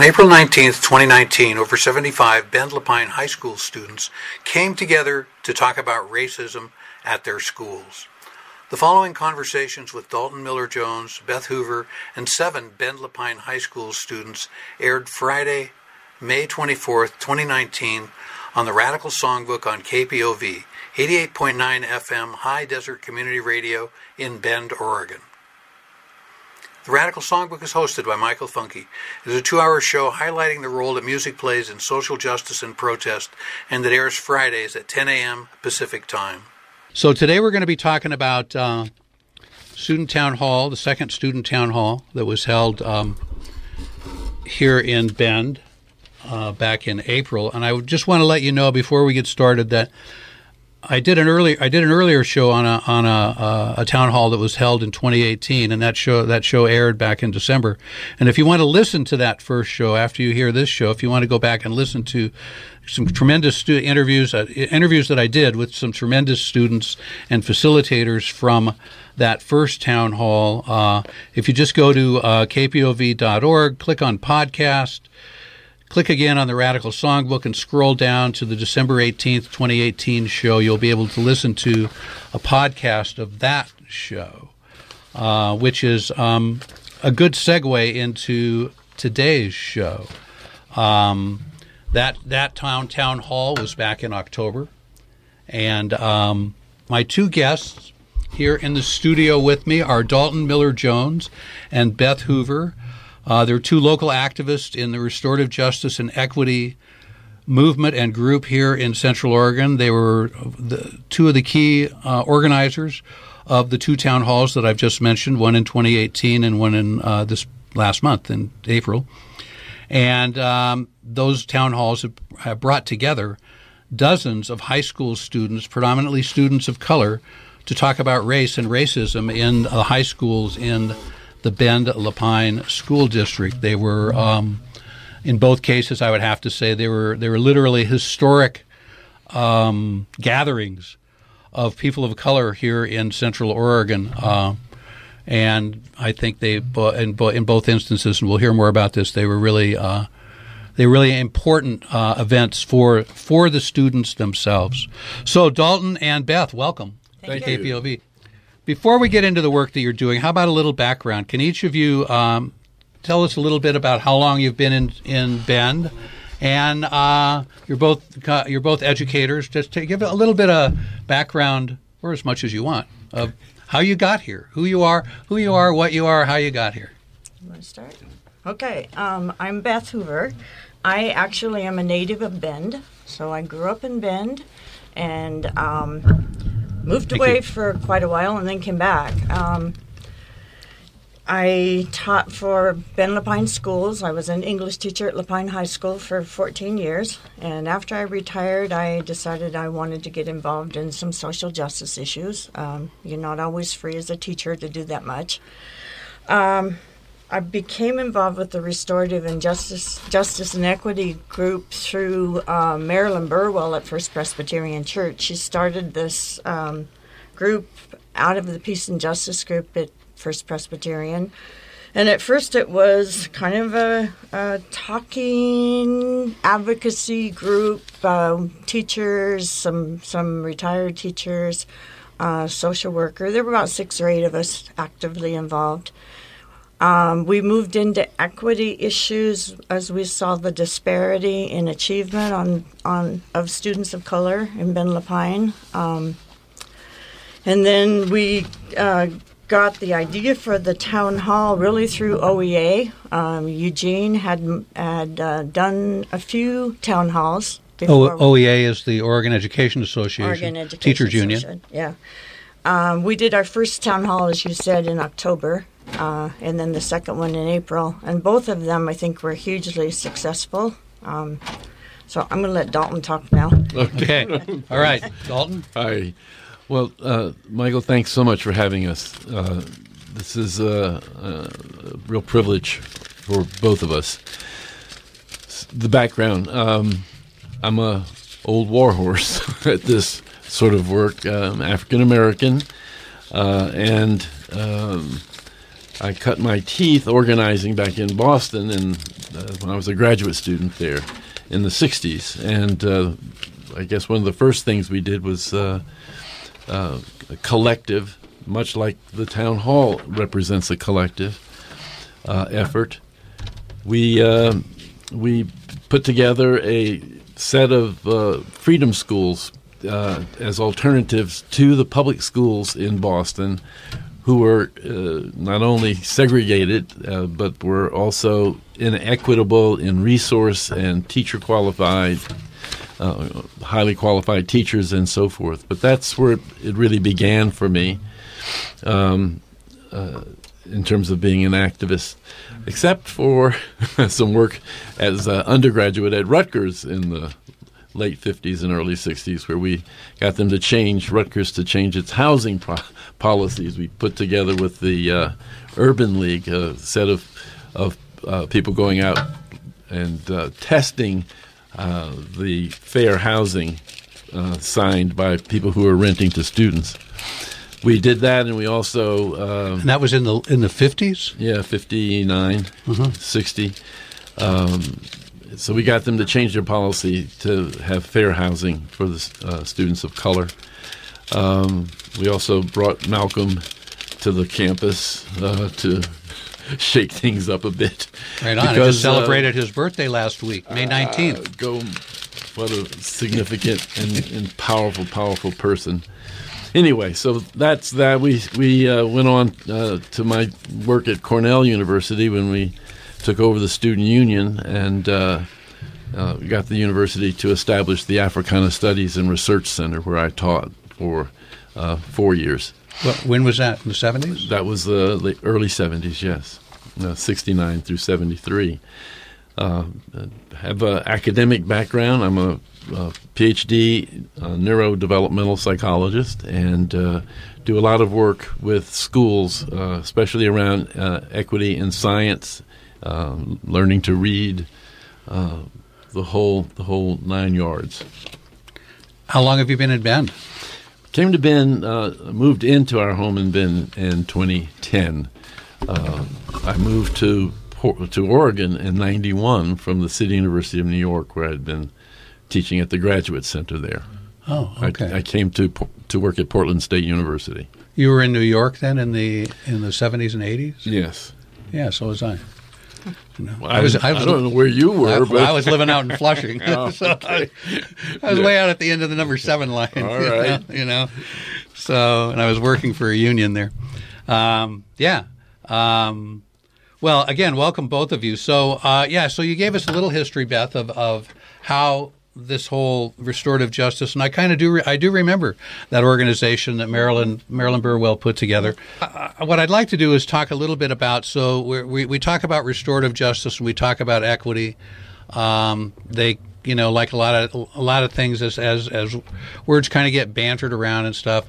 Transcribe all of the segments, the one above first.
On April 19, 2019, over 75 Bend Lapine High School students came together to talk about racism at their schools. The following conversations with Dalton Miller Jones, Beth Hoover, and seven Bend Lapine High School students aired Friday, May 24, 2019, on the Radical Songbook on KPOV, 88.9 FM High Desert Community Radio in Bend, Oregon. The Radical Songbook is hosted by Michael Funky. It is a two hour show highlighting the role that music plays in social justice and protest, and it airs Fridays at 10 a.m. Pacific Time. So today we're going to be talking about uh, Student Town Hall, the second Student Town Hall that was held um, here in Bend uh, back in April. And I just want to let you know before we get started that I did an earlier I did an earlier show on a on a, uh, a town hall that was held in 2018, and that show that show aired back in December. And if you want to listen to that first show after you hear this show, if you want to go back and listen to some tremendous stu- interviews uh, interviews that I did with some tremendous students and facilitators from that first town hall, uh, if you just go to uh, kpov.org, click on podcast Click again on the Radical Songbook and scroll down to the December 18th, 2018 show. You'll be able to listen to a podcast of that show, uh, which is um, a good segue into today's show. Um, that that town town hall was back in October, and um, my two guests here in the studio with me are Dalton Miller Jones and Beth Hoover. Uh, there are two local activists in the restorative justice and equity movement and group here in Central Oregon. They were the, two of the key uh, organizers of the two town halls that I've just mentioned, one in 2018 and one in uh, this last month in April. And um, those town halls have, have brought together dozens of high school students, predominantly students of color, to talk about race and racism in the high schools in the Bend Lapine School District. They were, um, in both cases, I would have to say they were they were literally historic um, gatherings of people of color here in Central Oregon. Uh, and I think they, in, in both instances, and we'll hear more about this, they were really uh, they were really important uh, events for for the students themselves. So Dalton and Beth, welcome. Thank to you. KPOV. Before we get into the work that you're doing, how about a little background? Can each of you um, tell us a little bit about how long you've been in, in Bend? And uh, you're both you're both educators. Just to give a little bit of background, or as much as you want, of how you got here, who you are, who you are, what you are, how you got here. You want to start? Okay, um, I'm Beth Hoover. I actually am a native of Bend, so I grew up in Bend, and um, moved Thank away you. for quite a while and then came back. Um, I taught for Bend Lapine schools. I was an English teacher at Lapine High School for 14 years. And after I retired, I decided I wanted to get involved in some social justice issues. Um, you're not always free as a teacher to do that much. Um, I became involved with the Restorative and Justice, Justice and Equity group through uh, Marilyn Burwell at First Presbyterian Church. She started this um, group out of the Peace and Justice group at First Presbyterian. And at first, it was kind of a, a talking advocacy group, uh, teachers, some some retired teachers, uh, social worker. There were about six or eight of us actively involved. Um, we moved into equity issues as we saw the disparity in achievement on, on of students of color in Bend Lapine. Um, and then we uh, got the idea for the town hall really through OEA. Um, Eugene had had uh, done a few town halls. O- OEA is the Oregon Education Association, Oregon Education Teachers Union. Yeah. Um, we did our first town hall, as you said, in October uh, and then the second one in April. And both of them, I think, were hugely successful. Um, so I'm going to let Dalton talk now. Okay. All right. Dalton? Hi. Well, uh, Michael, thanks so much for having us. Uh, this is a, a, real privilege for both of us. The background um, I'm a old warhorse at this sort of work, um, African American, uh, and um, I cut my teeth organizing back in Boston, and uh, when I was a graduate student there in the '60s, and uh, I guess one of the first things we did was uh, uh a collective, much like the town hall represents a collective uh, effort. We uh, we put together a set of freedom schools as alternatives to the public schools in Boston who were uh, not only segregated, uh, but were also inequitable in resource and teacher qualified, uh, highly qualified teachers, and so forth. But that's where it really began for me um, uh, in terms of being an activist, except for some work as an undergraduate at Rutgers in the late 50s and early 60s, where we got them to change Rutgers to change its housing pro- policies. We put together with the uh, Urban League a set of of uh, people going out and uh, testing uh, the fair housing uh, signed by people who are renting to students. We did that, and we also um, and that was in the in the fifties. Yeah, 59, uh-huh. 60. Um, so we got them to change their policy to have fair housing for the uh, students of color. Um, we also brought Malcolm to the campus uh, to shake things up a bit. Right on. Because, I just celebrated uh, his birthday last week, May 19th. Uh, go, what a significant and, and, powerful, powerful person. Anyway, so that's that. We we uh, went on uh, to my work at Cornell University when we took over the student union and uh, uh, got the university to establish the Africana Studies and Research Center, where I taught for uh, four years. Well, when was that? In the seventies? That was the early seventies. Yes, uh, sixty nine through seventy three. Uh, have an academic background. I'm a, a PhD neurodevelopmental psychologist and uh, do a lot of work with schools, uh, especially around uh, equity in science uh, learning to read, uh, the whole the whole nine yards. How long have you been in Bend? Came to Bend, uh, moved into our home in Bend in 2010. Uh, I moved to to Oregon in '91 from the City University of New York, where I had been teaching at the Graduate Center there. Oh, okay. I, I came to to work at Portland State University. You were in New York then in the in the 70s and 80s. Yes. Yeah, so was I. You know, well, I was, I was. I don't know where you were, I, but I was living out in Flushing, oh, so okay. I, I, was yeah. way out at the end of the number seven line. All right, you know, so and I was working for a union there. Um, yeah. Um, well, again, welcome both of you. So, uh, yeah, so you gave us a little history, Beth, of, of how this whole restorative justice, and I kind of do. Re- I do remember that organization that Marilyn Marilyn Burwell put together. What I'd like to do is talk a little bit about. So we we talk about restorative justice and we talk about equity. Um, they, you know, like a lot of a lot of things as as as words kind of get bantered around and stuff.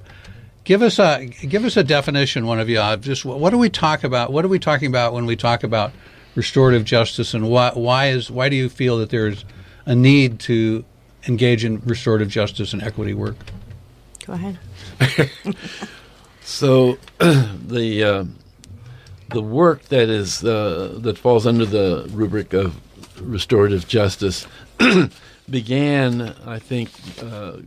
Give us a give us a definition, one of you. Just what do we talk about? What are we talking about when we talk about restorative justice, and why why is why do you feel that there's a need to engage in restorative justice and equity work. Go ahead. so the uh, the work that is uh, that falls under the rubric of restorative justice began, I think, uh,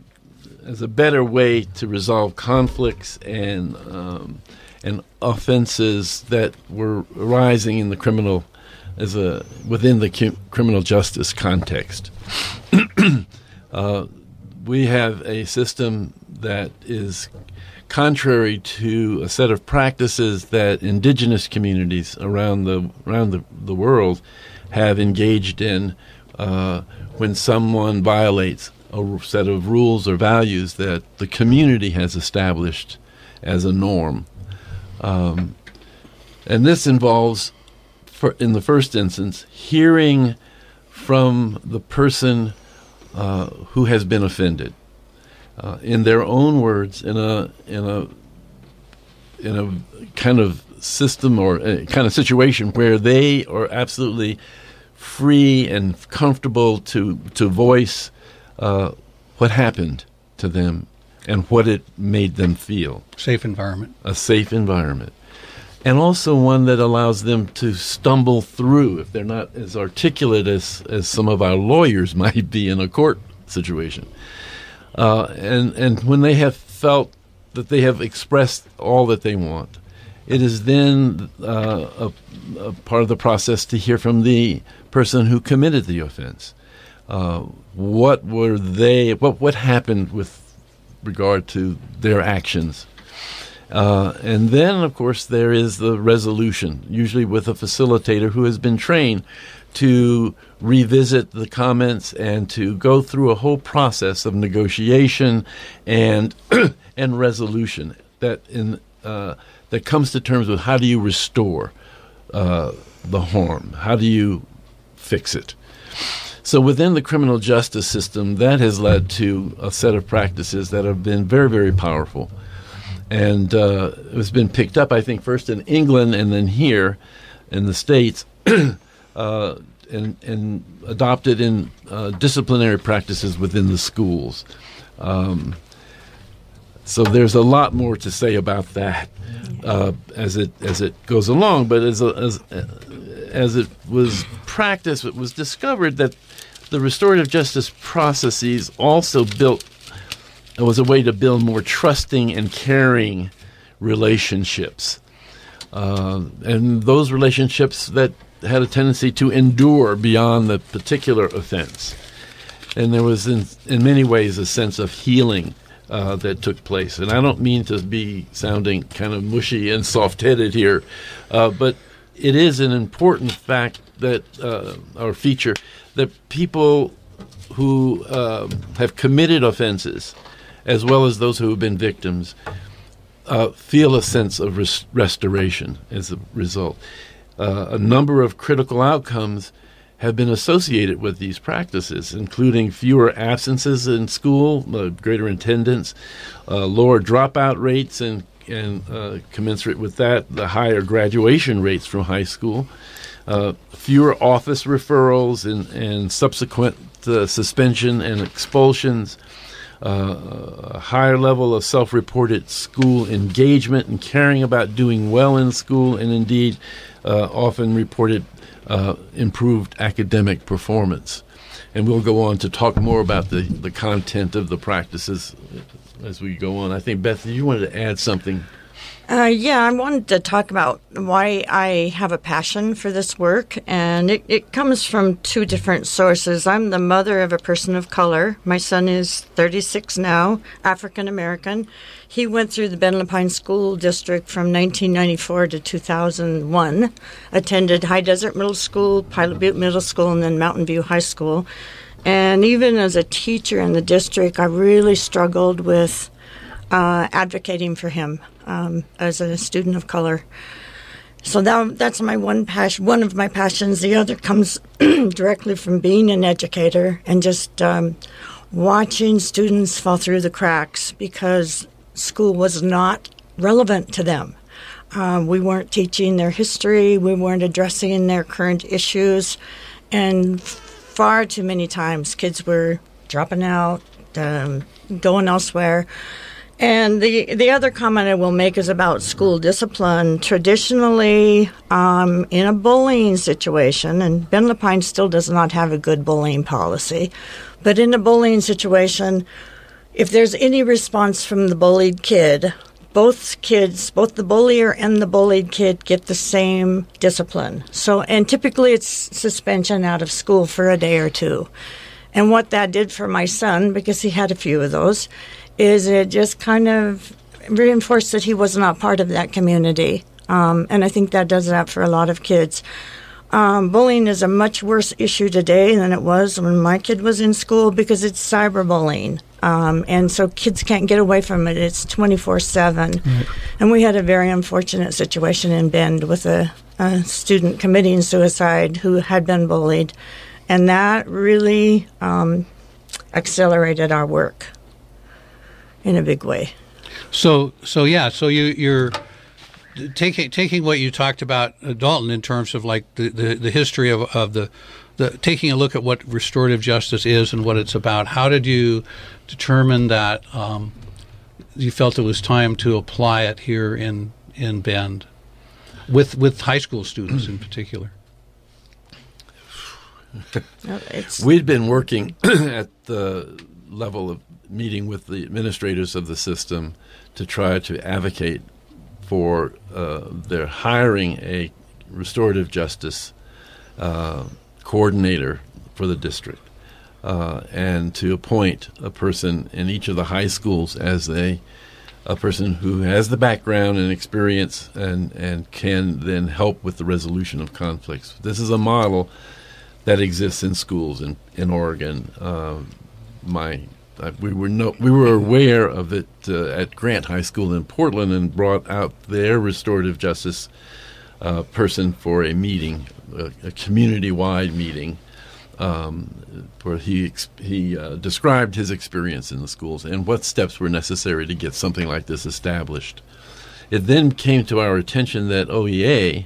as a better way to resolve conflicts and um, and offenses that were arising in the criminal as a within the criminal justice context. uh, we have a system that is contrary to a set of practices that indigenous communities around the around the, the world have engaged in uh, when someone violates a set of rules or values that the community has established as a norm. Um, and this involves for, in the first instance, hearing from the person uh, who has been offended, uh, in their own words, in a in a in a kind of system or kind of situation where they are absolutely free and comfortable to to voice uh, what happened to them and what it made them feel. Safe environment. A safe environment. And also one that allows them to stumble through if they're not as articulate as, as some of our lawyers might be in a court situation. Uh, and, and when they have felt that they have expressed all that they want, it is then uh, a, a, part of the process to hear from the person who committed the offense. Uh, what were they? What what happened with regard to their actions? Uh, and then, of course, there is the resolution, usually with a facilitator who has been trained to revisit the comments and to go through a whole process of negotiation and and resolution that in uh, that comes to terms with how do you restore uh, the harm, how do you fix it. So within the criminal justice system, that has led to a set of practices that have been very, very powerful and uh, it has been picked up, I think, first in England and then here in the states, uh, and, and, adopted in uh, disciplinary practices within the schools. Um, so there's a lot more to say about that uh, as it as it goes along. But as a, as as it was practiced, it was discovered that the restorative justice processes also built it was a way to build more trusting and caring relationships. Uh, and those relationships that had a tendency to endure beyond the particular offense. And there was, in, in many ways, a sense of healing uh, that took place. And I don't mean to be sounding kind of mushy and soft headed here, uh, but it is an important fact that, uh, or feature, that people who um, have committed offenses as well as those who have been victims, uh, feel a sense of res- restoration as a result. Uh, a number of critical outcomes have been associated with these practices, including fewer absences in school, uh, greater attendance, uh, lower dropout rates, and, and uh, commensurate with that, the higher graduation rates from high school, uh, fewer office referrals and, and subsequent suspension and expulsions, uh, a higher level of self reported school engagement and caring about doing well in school, and indeed uh, often reported uh, improved academic performance. And we'll go on to talk more about the, the content of the practices as we go on. I think, Beth, you wanted to add something. Uh, yeah, I wanted to talk about why I have a passion for this work, and it, it comes from two different sources. I'm the mother of a person of color. My son is 36 now, African American. He went through the Bend Lapine School District from 1994 to 2001, attended High Desert Middle School, Pilot Butte Middle School, and then Mountain View High School. And even as a teacher in the district, I really struggled with uh, advocating for him um, as a student of color. So that, that's my one passion, one of my passions. The other comes directly from being an educator and just um, watching students fall through the cracks because school was not relevant to them. Uh, we weren't teaching their history, we weren't addressing their current issues, and far too many times kids were dropping out, um, going elsewhere. And the the other comment I will make is about school discipline. Traditionally, um, in a bullying situation, and Bend Lapine still does not have a good bullying policy, but in a bullying situation, if there's any response from the bullied kid, both kids, both the bullier and the bullied kid, get the same discipline. So, and typically it's suspension out of school for a day or two. And what that did for my son, because he had a few of those, is it just kind of reinforced that he was not part of that community. Um, and I think that does that for a lot of kids. Um, bullying is a much worse issue today than it was when my kid was in school because it's cyberbullying. Um, and so kids can't get away from it. It's 24 7. And we had a very unfortunate situation in Bend with a, a student committing suicide who had been bullied. And that really um, accelerated our work in a big way. So, so yeah, so you you're taking taking what you talked about, uh, Dalton, in terms of like the, the, the history of, of the the taking a look at what restorative justice is and what it's about. How did you determine that um, you felt it was time to apply it here in in Bend? with with high school students in particular? No, We'd been working at the level of meeting with the administrators of the system to try to advocate for uh, their hiring a restorative justice uh, coordinator for the district uh, and to appoint a person in each of the high schools as a a person who has the background and experience and, and can then help with the resolution of conflicts. This is a model that exists in schools in, in Oregon. Uh, my uh, we were no, we were aware of it uh, at Grant High School in Portland and brought out their restorative justice uh, person for a meeting, a, a community-wide meeting, um, where he he uh, described his experience in the schools and what steps were necessary to get something like this established. It then came to our attention that OEA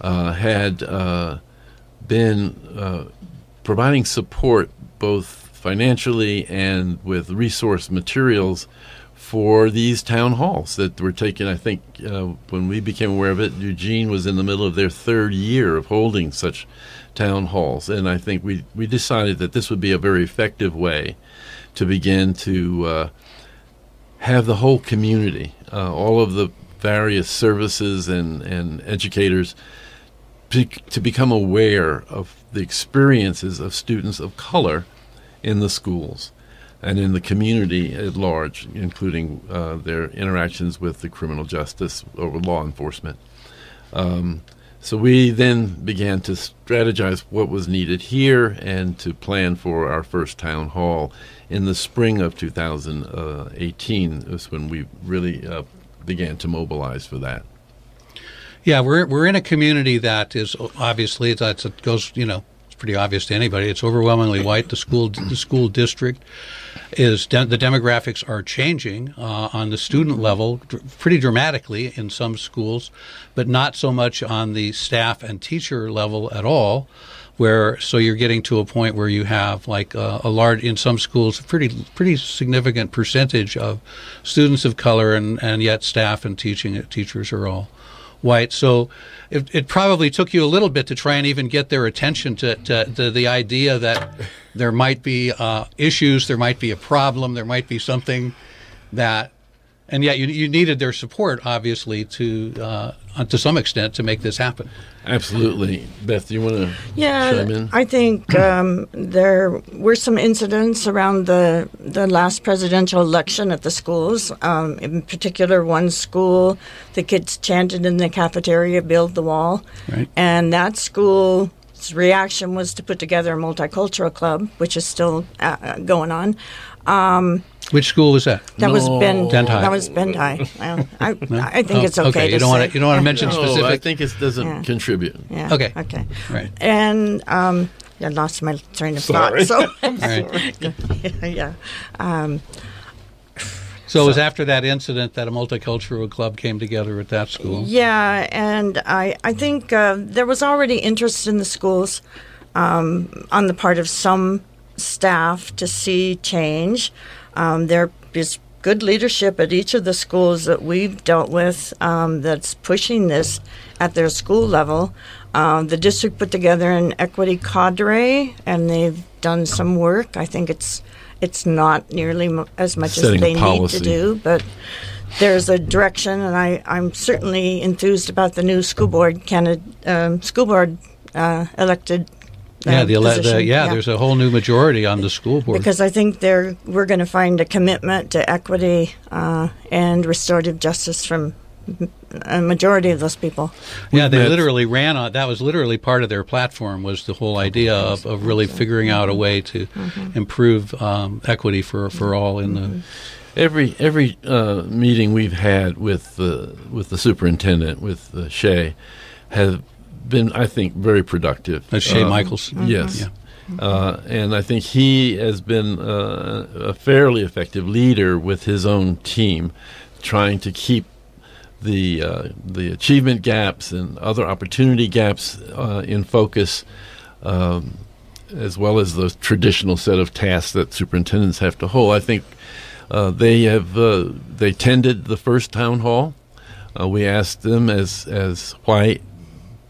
uh, had uh, been uh, providing support both financially and with resource materials for these town halls that were taken. I think uh, when we became aware of it, Eugene was in the middle of their third year of holding such town halls, and I think we we decided that this would be a very effective way to begin to uh, have the whole community, uh, all of the various services and and educators. To, to become aware of the experiences of students of color in the schools and in the community at large, including uh, their interactions with the criminal justice or law enforcement. Um, so we then began to strategize what was needed here and to plan for our first town hall in the spring of 2018. Was when we really uh, began to mobilize for that. Yeah, we're we're in a community that is obviously that goes you know it's pretty obvious to anybody. It's overwhelmingly white. The school the school district is de- the demographics are changing uh, on the student level dr- pretty dramatically in some schools, but not so much on the staff and teacher level at all. Where so you're getting to a point where you have like uh, a large in some schools a pretty pretty significant percentage of students of color and, and yet staff and teaching teachers are all white. So it, it probably took you a little bit to try and even get their attention to, to, to the idea that there might be uh, issues, there might be a problem, there might be something that, and yet you, you needed their support, obviously, to uh, to some extent to make this happen. Absolutely, Beth. Do you want to Yeah, chime in? I think um, there were some incidents around the the last presidential election at the schools. Um, in particular, one school, the kids chanted in the cafeteria, "Build the wall," Right. and that school's reaction was to put together a multicultural club, which is still uh, uh, going on. Which school was that? That was Ben. Bend High. That was Bend High. Well, I, I think Oh, it's okay. You to don't want say. to you don't want to mention no, specific. I think it doesn't Yeah. contribute. Yeah. Okay. Okay. Right. And um, I lost my train of Sorry. thought. So Right. yeah, yeah. Um, So it was after that incident that a multicultural club came together at that school. Yeah, and I I think uh, there was already interest in the schools um, on the part of some staff to see change. Um, there is good leadership at each of the schools that we've dealt with um, that's pushing this at their school level. Um, the district put together an equity cadre, and they've done some work. I think it's it's not nearly m- as much Setting as they need to do, but there's a direction, and I, I'm certainly enthused about the new school board candidate, um, school board uh, elected. Yeah, the, ele- the position. yeah, there's a whole new majority on the school board. because I think there we're going to find a commitment to equity uh, and restorative justice from a majority of those people. yeah, they literally ran on that was literally part of their platform was the whole idea of, of really figuring out a way to improve um, equity for, for all in the Every every uh, meeting we've had with the with the superintendent with uh, Shay has been, I think, very productive. That's Shay Um, Mikalson. Yes. Yeah. Uh, and I think he has been uh, a fairly effective leader with his own team, trying to keep the uh, the achievement gaps and other opportunity gaps uh, in focus, um, as well as the traditional set of tasks that superintendents have to hold. I think uh, they have uh, they tended the first town hall. Uh, we asked them as as white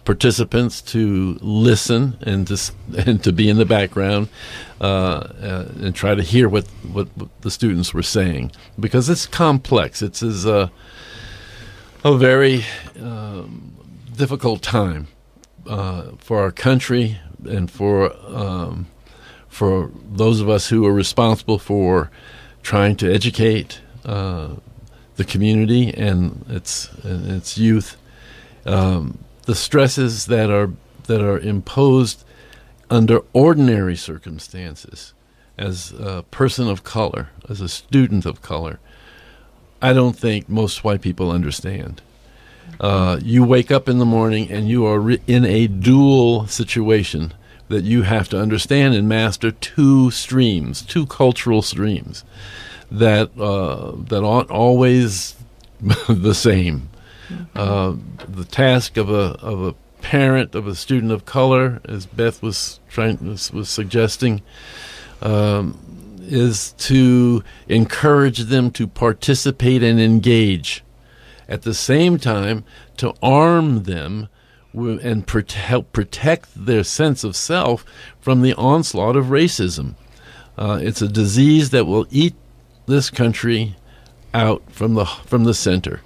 participants to listen and to and to be in the background uh, uh, and try to hear what, what, the students were saying because it's complex. It's is a a very um, difficult time uh, for our country and for um, for those of us who are responsible for trying to educate uh, the community and its and its youth. Um, the stresses that are that are imposed under ordinary circumstances as a person of color, as a student of color, I don't think most white people understand. Uh, you wake up in the morning and you are re- in a dual situation that you have to understand and master two streams, two cultural streams that uh, that aren't always the same. Uh, the task of a of a parent of a student of color, as Beth was trying was, was suggesting, um, is to encourage them to participate and engage. At the same time, to arm them and help protect their sense of self from the onslaught of racism. Uh, it's a disease that will eat this country out from the from the center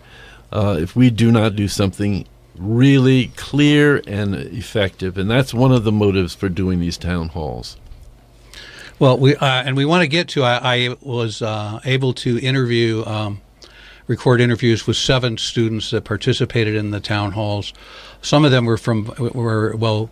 uh, if we do not do something really clear and effective. And that's one of the motives for doing these town halls. Well, we uh, and we want to get to. I, I was uh, able to interview, um, record interviews with seven students that participated in the town halls. Some of them were from were well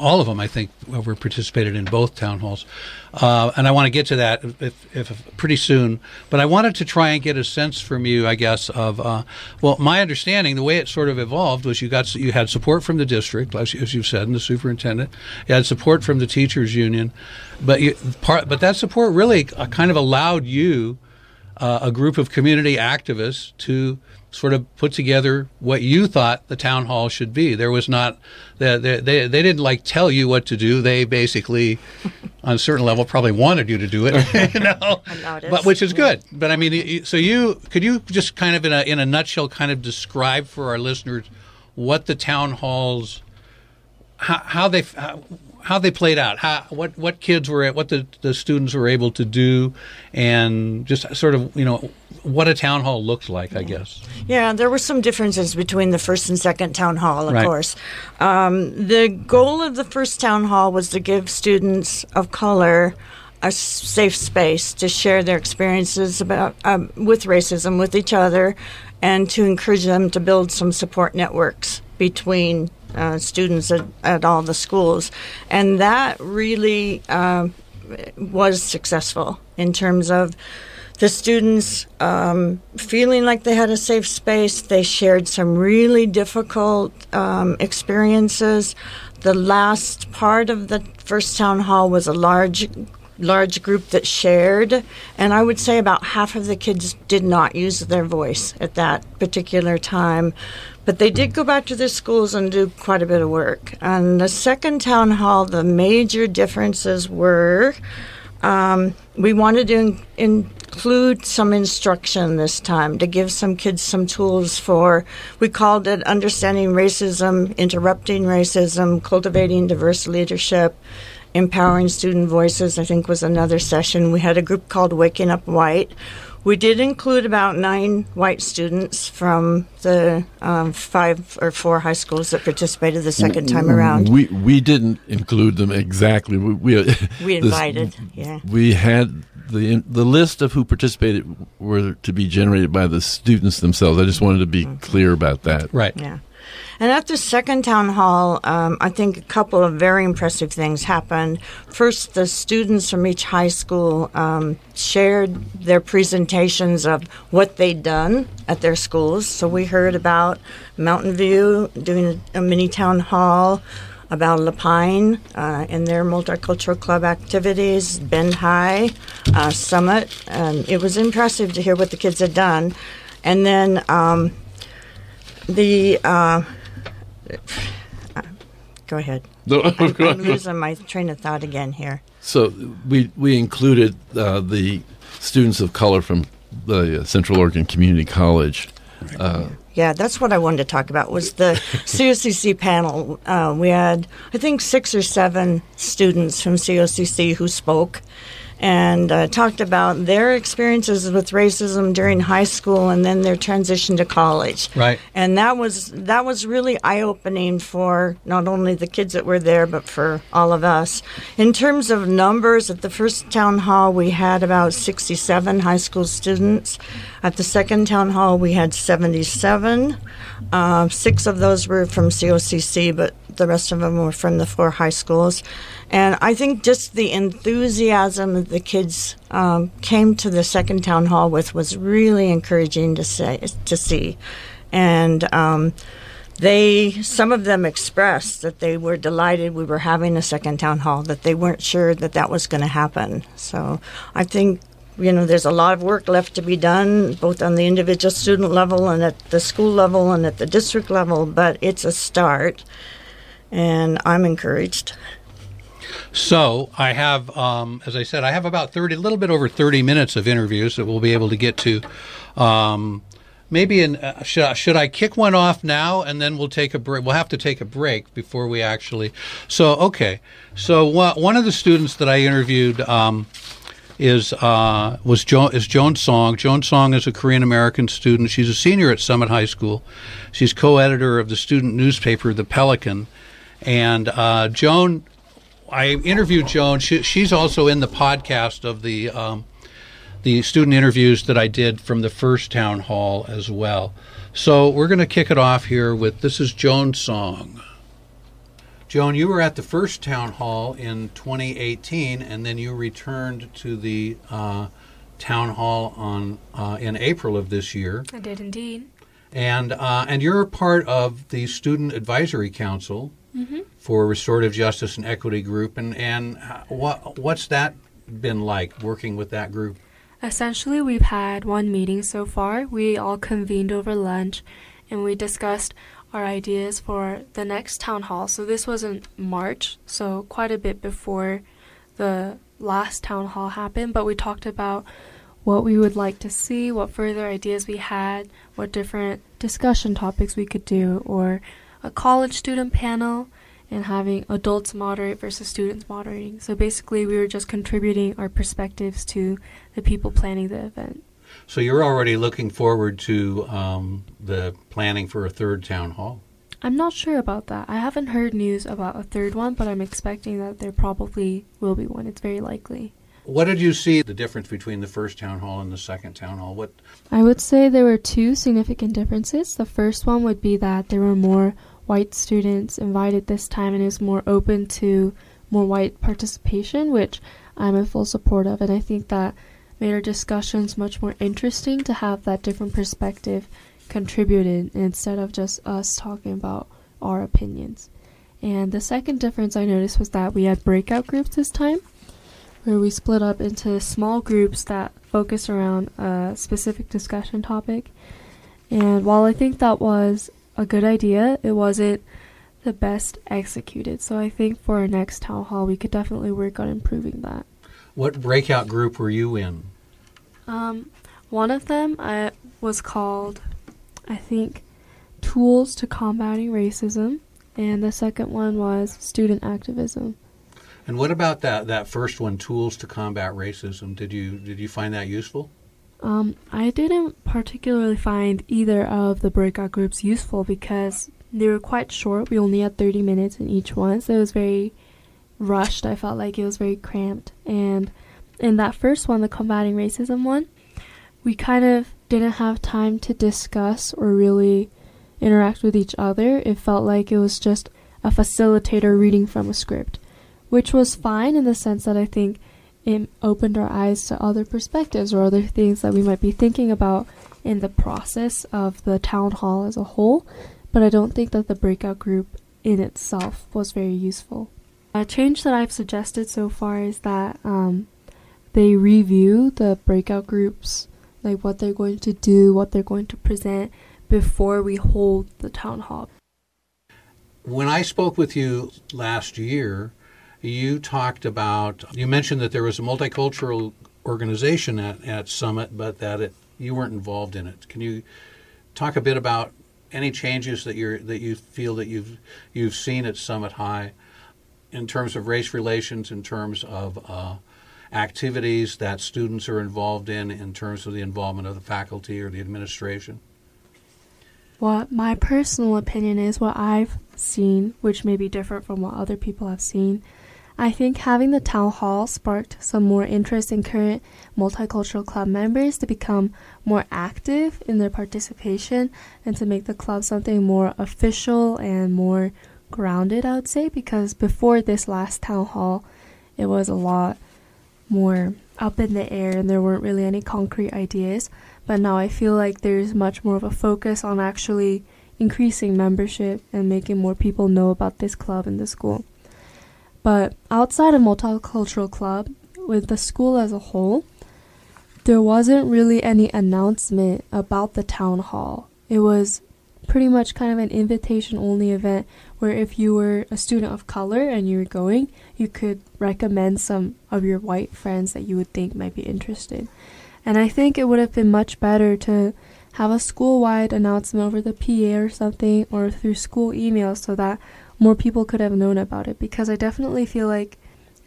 all of them, I think, were participated in both town halls. Uh, and I want to get to that if, if, pretty soon. But I wanted to try and get a sense from you, I guess, of uh, well, my understanding, the way it sort of evolved was you got you had support from the district, as, as you said, and the superintendent. You had support from the teachers union, but you, part, but that support really uh, kind of allowed you, uh, a group of community activists, to sort of put together what you thought the town hall should be. There was not they they they, they didn't like tell you what to do. They basically, on a certain level, probably wanted you to do it. you know, but which is good. But I mean, so you could you just kind of in a in a nutshell, kind of describe for our listeners what the town halls, how, how they. How, how they played out, how what what kids were what the, the students were able to do, and just sort of you know what a town hall looks like, I guess. Yeah, there were some differences between the first and second town hall, of right. course. Um, the goal of the first town hall was to give students of color a safe space to share their experiences about um, with racism with each other, and to encourage them to build some support networks between uh, students at, at, all the schools, and that really uh, was successful in terms of the students um, feeling like they had a safe space. They shared some really difficult um, experiences. The last part of the first town hall was a large large group that shared, and I would say about half of the kids did not use their voice at that particular time. But they did go back to their schools and do quite a bit of work. And the second town hall, the major differences were um, we wanted to in- include some instruction this time to give some kids some tools for, we called it Understanding Racism, Interrupting Racism, Cultivating Diverse Leadership, Empowering Student Voices, I think was another session. We had a group called Waking Up White. We did include about nine white students from the um, five or four high schools that participated the second time around. We we didn't include them exactly. We we, we invited. This, yeah. We had the the list of who participated were to be generated by the students themselves. I just wanted to be mm-hmm. clear about that. Right. Yeah. And at the second town hall, um, I think a couple of very impressive things happened. First, the students from each high school um, shared their presentations of what they'd done at their schools. So we heard about Mountain View doing a, a mini town hall about La Pine uh, and their multicultural club activities, Bend High, uh, Summit. And it was impressive to hear what the kids had done. And then um, the uh, go ahead. No, I'm, I'm, losing my train of thought again here. So we we included uh, the students of color from the Central Oregon Community College. Uh, Yeah, that's what I wanted to talk about. Was the COCC panel? Uh, we had, I think, six or seven students from COCC who spoke, and uh, talked about their experiences with racism during high school and then their transition to college. Right. And that was that was really eye opening for not only the kids that were there but for all of us. In terms of numbers, at the first town hall we had about 67 high school students. At the second town hall we had 77. Uh, six of those were from COCC, but the rest of them were from the four high schools. And I think just the enthusiasm that the kids um, came to the second town hall with was really encouraging to say to see, and um, they some of them expressed that they were delighted we were having a second town hall, that they weren't sure that that was going to happen. So I think you know there's a lot of work left to be done both on the individual student level and at the school level and at the district level but it's a start and i'm encouraged So I have, um, as I said, I have about thirty, a little bit over thirty minutes of interviews that we'll be able to get to. Um, maybe in uh, should, I- should I kick one off now and then we'll take a break? We'll have to take a break before we actually. So okay, so one one of the students that I interviewed. Um, is uh, was jo- is Joan Song. Joan Song is a Korean American student. She's a senior at Summit High School. She's co-editor of the student newspaper, The Pelican. And uh, Joan, I interviewed Joan. She, she's also in the podcast of the um, the student interviews that I did from the first town hall as well. So we're going to kick it off here with this is Joan Song. Joan, you were at the first town hall in 2018, and then you returned to the uh, town hall on uh, in April of this year. I did indeed. And uh, and you're a part of the Student Advisory Council for Restorative Justice and Equity Group. And and uh, what what's that been like working with that group? Essentially, we've had one meeting so far. We all convened over lunch and we discussed our ideas for the next town hall. So, this was in March, so quite a bit before the last town hall happened. But we talked about what we would like to see, what further ideas we had, what different discussion topics we could do, or a college student panel and having adults moderate versus students moderating. So basically, we were just contributing our perspectives to the people planning the event. So you're already looking forward to um, the planning for a third town hall. I'm not sure about that. I haven't heard news about a third one, but I'm expecting that there probably will be one. It's very likely. What did you see the difference between the first town hall and the second town hall? What I would say there were two significant differences. The first one would be that there were more white students invited this time and is more open to more white participation, which I'm in full support of. And I think that made our discussions much more interesting to have that different perspective contributed instead of just us talking about our opinions. And the second difference I noticed was that we had breakout groups this time, where we split up into small groups that focus around a specific discussion topic. And while I think that was a good idea, it wasn't the best executed. So I think for our next town hall, we could definitely work on improving that. what breakout group were you in? Um, one of them uh, was called, I think, Tools to Combating Racism, and the second one was Student Activism. And what about that that first one, tools to combat racism? Did you did you find that useful? Um, I didn't particularly find either of the breakout groups useful because they were quite short. We only had 30 minutes in each one, so it was very rushed. I felt like it was very cramped. And in that first one, the combating racism one, we kind of didn't have time to discuss or really interact with each other. It felt like it was just a facilitator reading from a script, which was fine in the sense that I think it opened our eyes to other perspectives or other things that we might be thinking about in the process of the town hall as a whole. But I don't think that the breakout group in itself was very useful. A change that I've suggested so far is that um, they review the breakout groups, like what they're going to do, what they're going to present before we hold the town hall. When I spoke with you last year, you talked about you mentioned that there was a multicultural organization at, at Summit, but that it you weren't involved in it. Can you talk a bit about any changes that you're that you feel that you've you've seen at Summit High in terms of race relations, in terms of uh, activities that students are involved in, in terms of the involvement of the faculty or the administration? What my personal opinion is, what I've seen, which may be different from what other people have seen, I think having the town hall sparked some more interest in current multicultural club members to become more active in their participation and to make the club something more official and more grounded, I would say, because before this last town hall, it was a lot more up in the air and there weren't really any concrete ideas. But now I feel like there's much more of a focus on actually increasing membership and making more people know about this club in the school. But outside of Multicultural Club, with the school as a whole, there wasn't really any announcement about the town hall. It was pretty much kind of an invitation only event where if you were a student of color and you were going, you could recommend some of your white friends that you would think might be interested. And I think it would have been much better to have a school wide announcement over the PA or something or through school emails so that more people could have known about it because I definitely feel like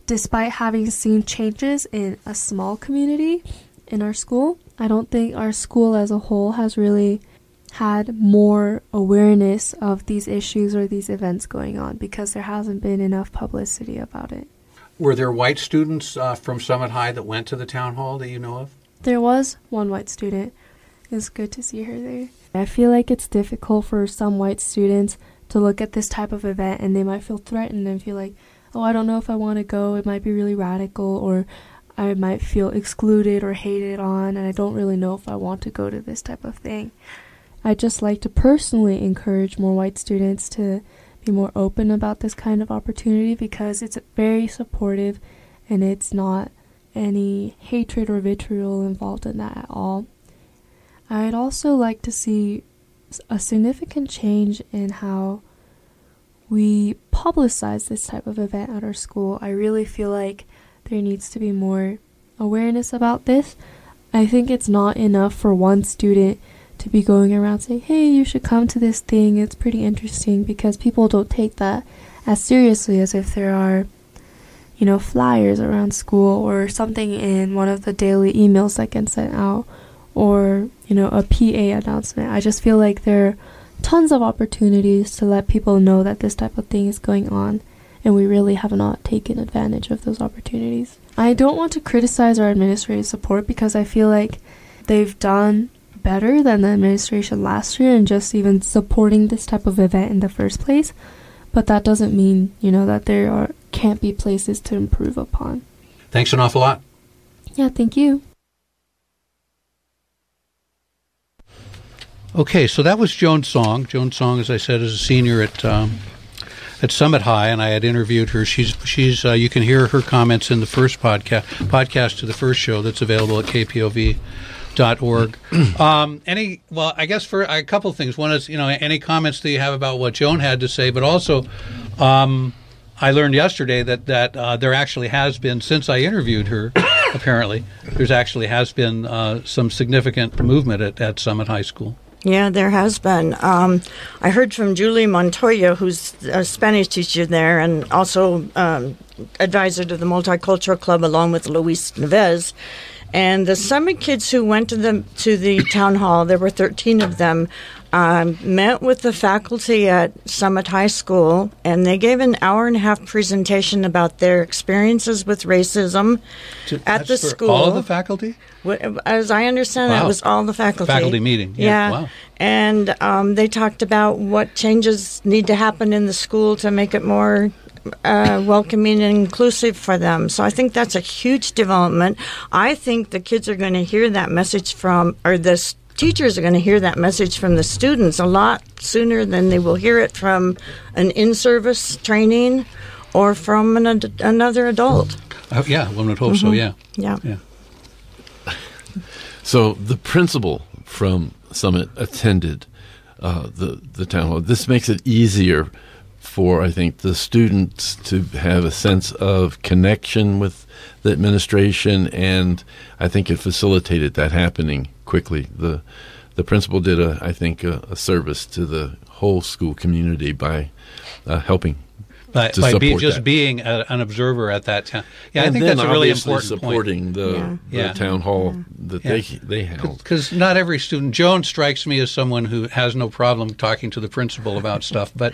despite having seen changes in a small community in our school, I don't think our school as a whole has really had more awareness of these issues or these events going on because there hasn't been enough publicity about it. Were there white students uh, from Summit High that went to the town hall that you know of? There was one white student. It was good to see her there. I feel like it's difficult for some white students to look at this type of event and they might feel threatened and feel like, oh, I don't know if I want to go. It might be really radical or I might feel excluded or hated on and I don't really know if I want to go to this type of thing. I just like to personally encourage more white students to be more open about this kind of opportunity because it's very supportive and it's not any hatred or vitriol involved in that at all. I'd also like to see a significant change in how we publicize this type of event at our school. I really feel like there needs to be more awareness about this. I think it's not enough for one student to be going around saying, hey, you should come to this thing, it's pretty interesting, because people don't take that as seriously as if there are, you know, flyers around school or something in one of the daily emails that get sent out or, you know, a PA announcement. I just feel like there are tons of opportunities to let people know that this type of thing is going on, and we really have not taken advantage of those opportunities. I don't want to criticize our administrative support because I feel like they've done better than the administration last year in just even supporting this type of event in the first place. But that doesn't mean, you know, that there are can't be places to improve upon. Thanks an awful lot. Yeah, thank you. Okay, so that was Joan Song. Joan Song, as I said, is a senior at um, at Summit High, and I had interviewed her. She's she's uh, you can hear her comments in the first podcast podcast to the first show that's available at kpov. kpov.org. um, any well, I guess for a couple of things. One is you know any comments that you have about what Joan had to say, but also. Um, I learned yesterday that that uh, there actually has been since I interviewed her. apparently, there's actually has been uh, some significant movement at, at Summit High School. Yeah, there has been. Um, I heard from Julie Montoya, who's a Spanish teacher there and also um, advisor to the Multicultural Club, along with Luis Neves. And the Summit kids who went to the to the town hall, there were 13 of them, um, met with the faculty at Summit High School, and they gave an hour and a half presentation about their experiences with racism To- at the school. all of the faculty. As I understand it, Wow. it was all the faculty. Faculty meeting, yeah, wow. And um, they talked about what changes need to happen in the school to make it more uh, welcoming and inclusive for them. So I think that's a huge development. I think the kids are going to hear that message from, or the s- teachers are going to hear that message from the students a lot sooner than they will hear it from an in-service training or from an, ad- another adult. Uh, yeah, one would hope so. Yeah, Yeah. yeah. So the principal from Summit attended uh, the the town hall. This makes it easier for I think the students to have a sense of connection with the administration, and I think it facilitated that happening quickly. The the principal did a I think a, a service to the whole school community by uh, helping by, to by be, just that. being a, an observer at that time. Yeah, I think then that's a really obviously important point. supporting the, Yeah. the Yeah. town hall that Yeah. they they held. Because not every student, Joan strikes me as someone who has no problem talking to the principal about stuff, but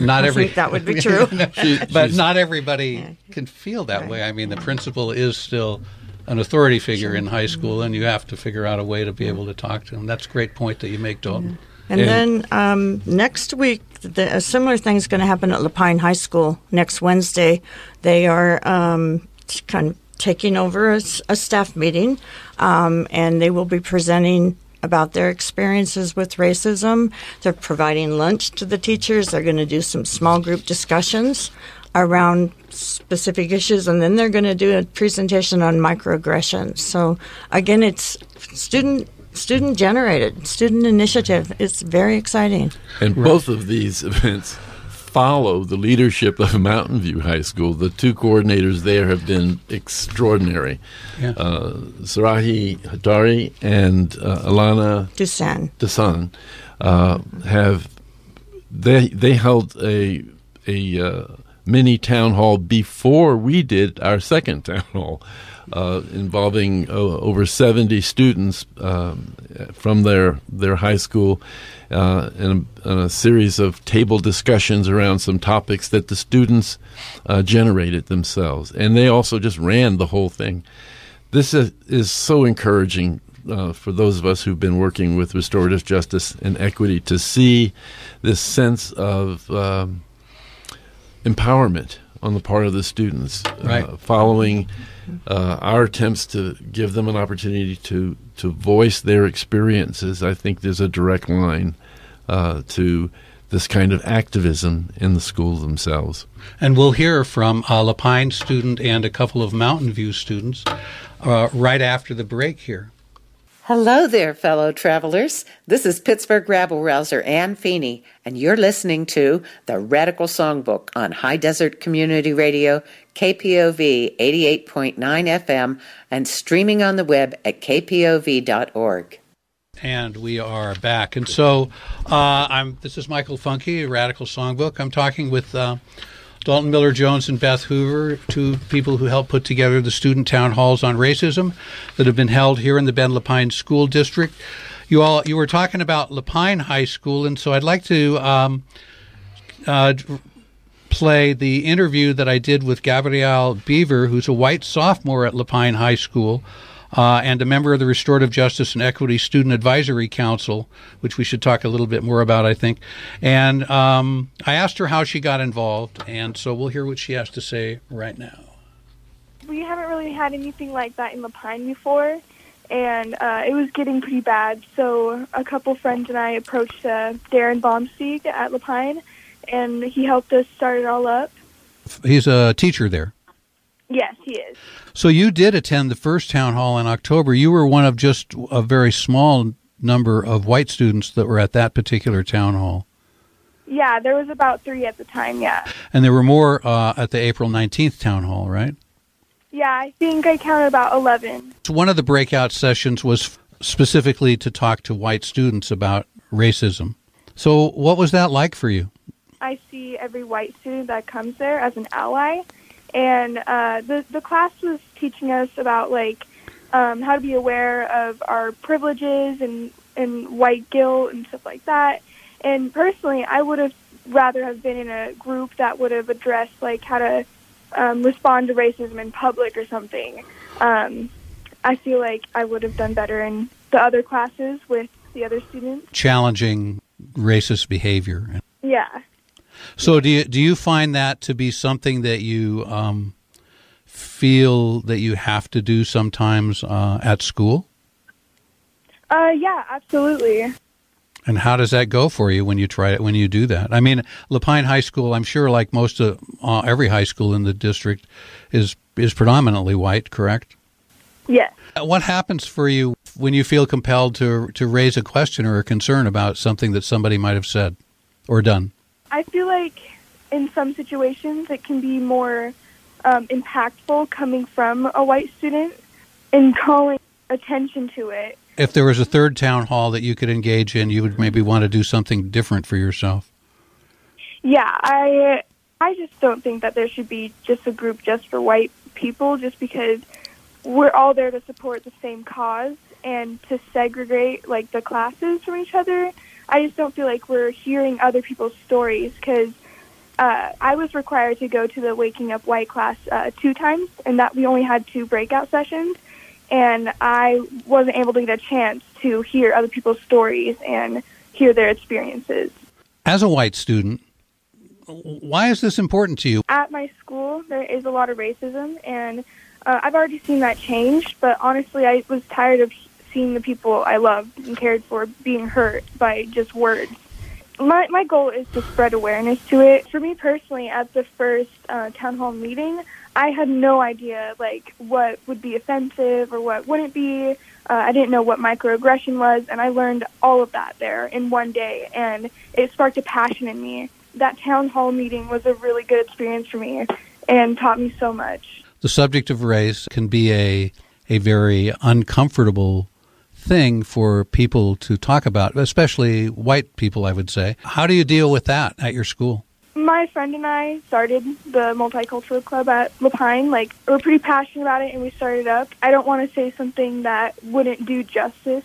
not I every. think that would be true. She- but not everybody can feel that way. I mean, the principal is still an authority figure in high school, and you have to figure out a way to be able to talk to him. That's a great point that you make, Dalton. And, And- then um, next week, the, a similar thing is going to happen at Lapine High School next Wednesday. They are um, kind of taking over a staff meeting, um, and they will be presenting about their experiences with racism. They're providing lunch to the teachers. They're going to do some small group discussions around specific issues, and then they're going to do a presentation on microaggressions. So again, it's student student generated, student initiative. It's very exciting. And both of these events follow the leadership of Mountain View High School. The two coordinators there have been extraordinary. Yeah. Uh, Sarahi Hatari and uh, Alana Dusan. Dasan uh, have they they held a a uh, mini town hall before we did our second town hall, uh, involving uh, over seventy students um, from their their high school, uh, and, a, and a series of table discussions around some topics that the students uh, generated themselves, and they also just ran the whole thing this is, is so encouraging uh, for those of us who've been working with restorative justice and equity to see this sense of um, empowerment on the part of the students, Right. uh, following uh, our attempts to give them an opportunity to to voice their experiences. I think there's a direct line uh, to this kind of activism in the schools themselves. And we'll hear from a Lapine student and a couple of Mountain View students uh, right after the break here. Hello there, fellow travelers. This is Pittsburgh rabble rouser Anne Feeney, and you're listening to the Radical Songbook on High Desert Community Radio, KPOV 88.9 FM, and streaming on the web at kpov.org. And we are back. And so uh, I'm. This is Michael Funke, Radical Songbook. I'm talking with uh, Dalton Miller Jones and Beth Hoover, two people who helped put together the student town halls on racism that have been held here in the Bend Lapine School District. You all, you were talking about Lapine High School, and so I'd like to um, uh, play the interview that I did with Gabrielle Beaver, who's a white sophomore at Lapine High School. Uh, and a member of the Restorative Justice and Equity Student Advisory Council, which we should talk a little bit more about, I think. And um, I asked her how she got involved, and so we'll hear what she has to say right now. we haven't really had anything like that in Lapine before, and uh, it was getting pretty bad. So a couple friends and I approached uh, Darren Baumstieg at Lapine, and he helped us start it all up. He's a teacher there. Yes, he is. So you did attend the first town hall in October. You were one of just a very small number of white students that were at that particular town hall. Yeah, there was about three at the time. Yeah, And there were more uh, at the April 19th town hall, right? yeah. I think I counted about eleven. So one of the breakout sessions was specifically to talk to white students about racism. So what was that like for you? I see every white student that comes there as an ally, and uh, the the class was teaching us about like um, how to be aware of our privileges and and white guilt and stuff like that. And personally, I would have rather have been in a group that would have addressed like how to um, respond to racism in public or something. Um, I feel like I would have done better in the other classes with the other students. Challenging racist behavior. Yeah. So do you do you find that to be something that you um, feel that you have to do sometimes uh, at school? Uh, yeah, absolutely. And how does that go for you when you try it when you do that? I mean, Lapine High School, I'm sure, like most of uh, every high school in the district, is is predominantly white. Correct? Yes. What happens for you when you feel compelled to to raise a question or a concern about something that somebody might have said or done? I feel like in some situations it can be more um, impactful coming from a white student and calling attention to it. if there was a third town hall that you could engage in, you would maybe want to do something different for yourself. Yeah, I I just don't think that there should be just a group just for white people, just because we're all there to support the same cause and to segregate like the classes from each other. I just don't feel like we're hearing other people's stories because uh, I was required to go to the Waking Up White class uh, two times, and that we only had two breakout sessions, and I wasn't able to get a chance to hear other people's stories and hear their experiences. As a white student, why is this important to you? At my school, there is a lot of racism, and uh, I've already seen that change. But honestly, I was tired of seeing the people I loved and cared for being hurt by just words. My my goal is to spread awareness to it. For me personally, at the first uh, town hall meeting, I had no idea like what would be offensive or what wouldn't be. Uh, I didn't know what microaggression was, and I learned all of that there in one day, and it sparked a passion in me. That town hall meeting was a really good experience for me, and taught me so much. The subject of race can be a a very uncomfortable thing for people to talk about, especially white people, I would say. How do you deal with that at your school? My friend and I started the multicultural club at Lapine. Like, we're pretty passionate about it, and we started up. I don't want to say something that wouldn't do justice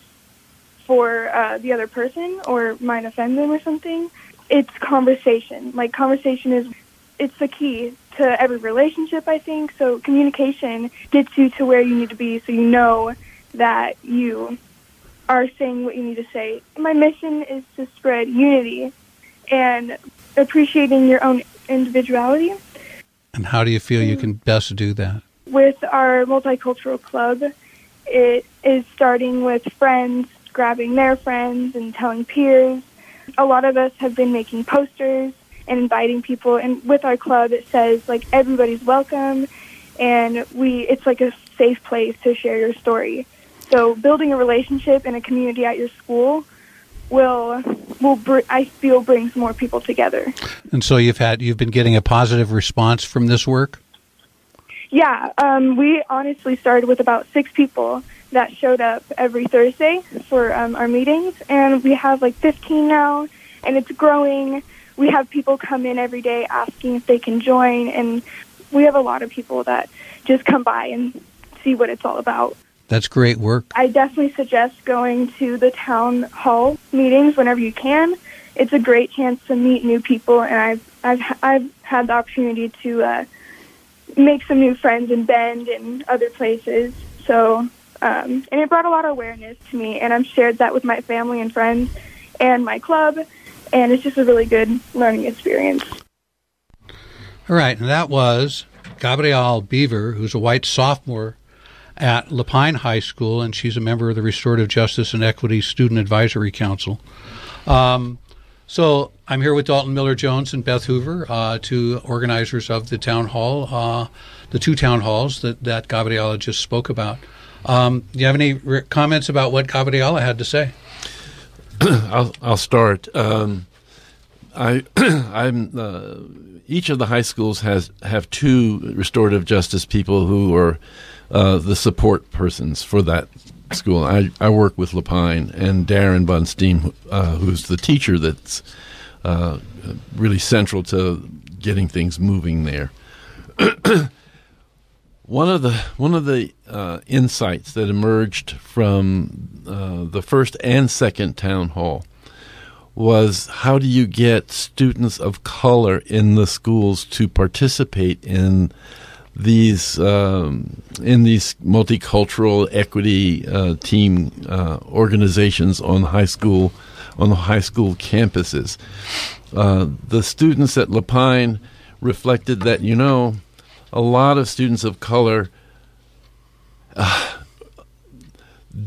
for uh, the other person or might offend them or something. It's conversation. Like, conversation is it's the key to every relationship, I think. So communication gets you to where you need to be so you know that you are saying what you need to say. My mission is to spread unity and appreciating your own individuality. And how do you feel you can best do that? With our multicultural club, it is starting with friends grabbing their friends and telling peers. A lot of us have been making posters and inviting people and with our club it says like everybody's welcome and we it's like a safe place to share your story. So building a relationship in a community at your school will will br- I feel brings more people together. And so you've had you've been getting a positive response from this work. Yeah, um, we honestly started with about six people that showed up every Thursday for um, our meetings, and we have like 15 now, and it's growing. We have people come in every day asking if they can join, and we have a lot of people that just come by and see what it's all about. That's great work. I definitely suggest going to the town hall meetings whenever you can. It's a great chance to meet new people, and I've I've I've had the opportunity to uh, make some new friends in Bend and other places. So, um, and it brought a lot of awareness to me, and I've shared that with my family and friends and my club, and it's just a really good learning experience. All right, and that was Gabrielle Beaver, who's a white sophomore at Lapine High School, and she's a member of the Restorative Justice and Equity Student Advisory Council. Um, so I'm here with Dalton Miller Jones and Beth Hoover, uh, two organizers of the town hall, uh, the two town halls that, that Gabriella just spoke about. Um, do you have any re- comments about what Gabriella had to say? I'll, I'll start. Um, I, I'm. Uh, each of the high schools has have two restorative justice people who are uh, the support persons for that school. I, I work with Lapine and Darren Bunstein, uh, who's the teacher that's uh, really central to getting things moving there. one of the one of the uh, insights that emerged from uh, the first and second town hall was how do you get students of color in the schools to participate in these um, in these multicultural equity uh, team uh, organizations on high school on the high school campuses. Uh, the students at Lapine reflected that you know a lot of students of color uh,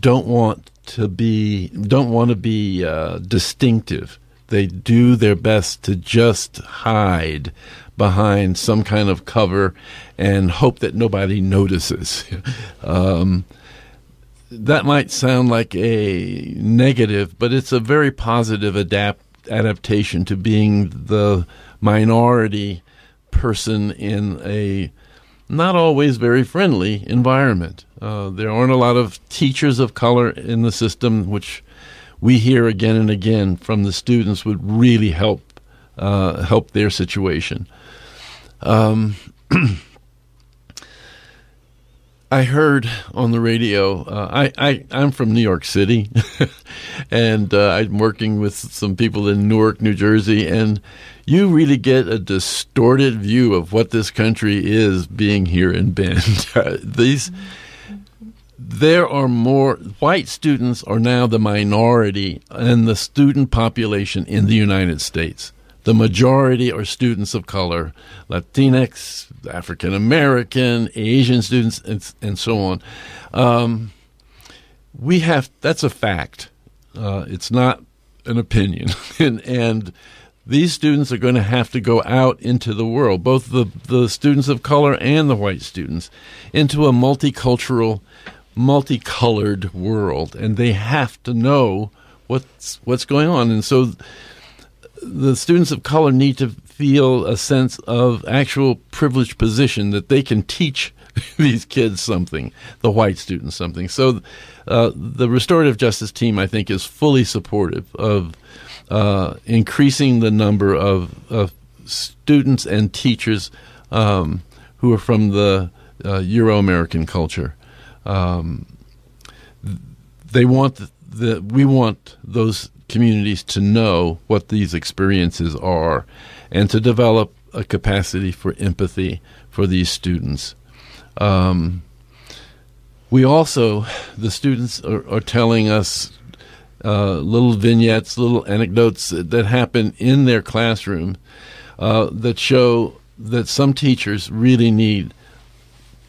don't want to be don't want to be uh, distinctive. They do their best to just hide behind some kind of cover and hope that nobody notices. um, that might sound like a negative, but it's a very positive adapt adaptation to being the minority person in a not always very friendly environment. Uh, there aren't a lot of teachers of color in the system, which we hear again and again from the students would really help uh, help their situation. Um, I heard on the radio. Uh, I, I I'm from New York City, and uh, I'm working with some people in Newark, New Jersey, and you really get a distorted view of what this country is being here in Bend. These there are more white students are now the minority in the student population in the United States. The majority are students of color, Latinx, African American, Asian students, and, and so on. Um, we have that's a fact. Uh, it's not an opinion, and, and these students are going to have to go out into the world, both the, the students of color and the white students, into a multicultural, multicolored world, and they have to know what's what's going on. And so the students of color need to feel a sense of actual privileged position that they can teach these kids something, the white students something. So uh, the restorative justice team, I think, is fully supportive of uh, increasing the number of, of, students and teachers um, who are from the uh, Euro American culture. Um, they want the, the, we want those communities to know what these experiences are and to develop a capacity for empathy for these students. Um, we also, the students are, are telling us uh, little vignettes, little anecdotes that, that happen in their classroom uh, that show that some teachers really need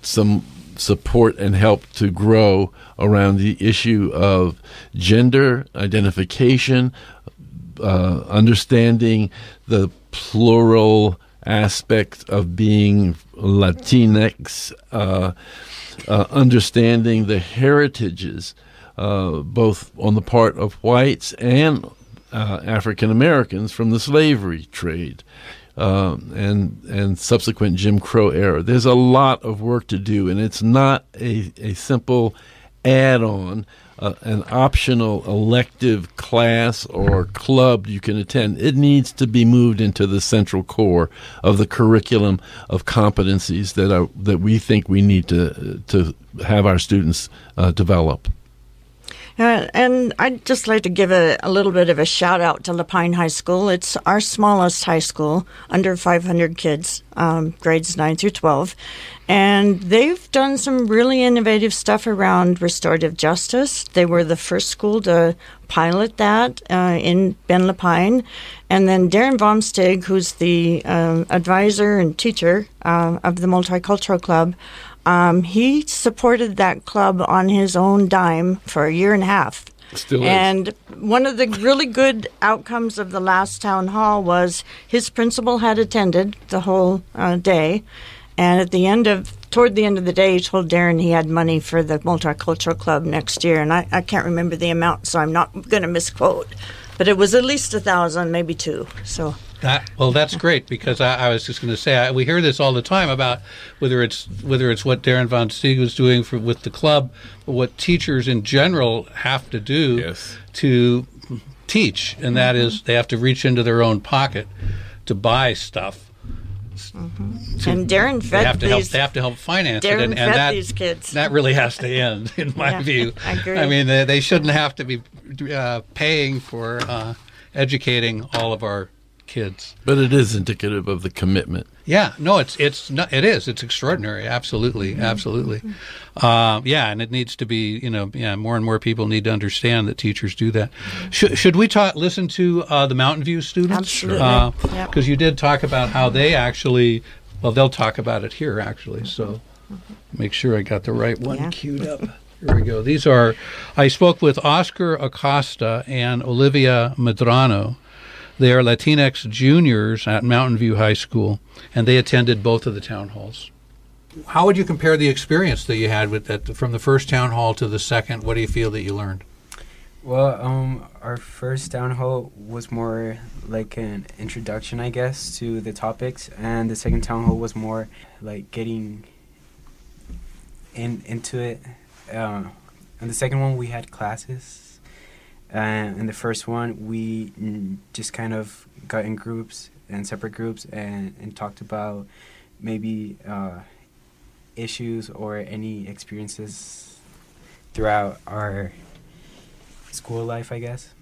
some support and help to grow around the issue of gender identification, uh, understanding the plural aspect of being Latinx, uh, uh, understanding the heritages, uh, both on the part of whites and uh, African Americans from the slavery trade uh, and and subsequent Jim Crow era. There's a lot of work to do, and it's not a, a simple add-on, an optional elective class or club you can attend. It needs to be moved into the central core of the curriculum of competencies that are that we think we need to to have our students uh, develop. Uh, and I'd just like to give a, a, little bit of a shout out to Lapine High School. It's our smallest high school, under 500 kids, um, grades 9 through 12. And they've done some really innovative stuff around restorative justice. They were the first school to pilot that uh, in Bend Lapine. And then Darren Vomstig, who's the uh, advisor and teacher uh, of the Multicultural Club, um, he supported that club on his own dime for a year and a half. Still and one of the really good outcomes of the last town hall was his principal had attended the whole uh, day, and at the end of toward the end of the day, he told Darren he had money for the multicultural club next year, and I, I can't remember the amount, so I'm not going to misquote, but it was at least a thousand, maybe two. So that, well, that's great because I, I was just going to say I, we hear this all the time about whether it's whether it's what Darren Vomstig was doing for, with the club, but what teachers in general have to do yes. to teach, and that is they have to reach into their own pocket to buy stuff. Mm-hmm. To, and Darren fed they have to these, help. They have to help finance Darren it, and, and fed that these kids. that really has to end, in my yeah, view. I agree. I mean, they, they shouldn't have to be uh, paying for uh, educating all of our kids. But it is indicative of the commitment. Yeah, no, it's it's not, it is. It's extraordinary. Absolutely, mm-hmm. absolutely. Uh, yeah, and it needs to be. You know, yeah, more and more people need to understand that teachers do that. Should, should we talk? Listen to uh, the Mountain View students, absolutely, because uh, yep. you did talk about how they actually. Well, they'll talk about it here actually. So, make sure I got the right one yeah. queued up. Here we go. These are. I spoke with Oscar Acosta and Olivia Medrano. They are Latinx juniors at Mountain View High School, and they attended both of the town halls. How would you compare the experience that you had with that from the first town hall to the second? What do you feel that you learned? Well, um, our first town hall was more like an introduction, I guess, to the topics, and the second town hall was more like getting in into it. Uh, and the second one, we had classes. Uh, and the first one, we just kind of got in groups and separate groups and, and talked about maybe uh, issues or any experiences throughout our school life, I guess.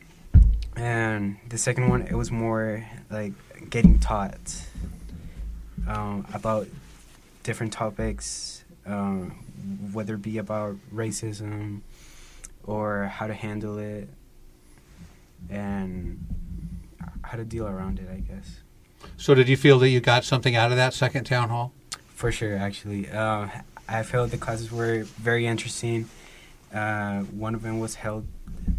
And the second one, it was more like getting taught um, about different topics, um, whether it be about racism or how to handle it and how to deal around it, I guess. So, did you feel that you got something out of that second town hall? For sure, actually. Uh, I felt the classes were very interesting. Uh, one of them was held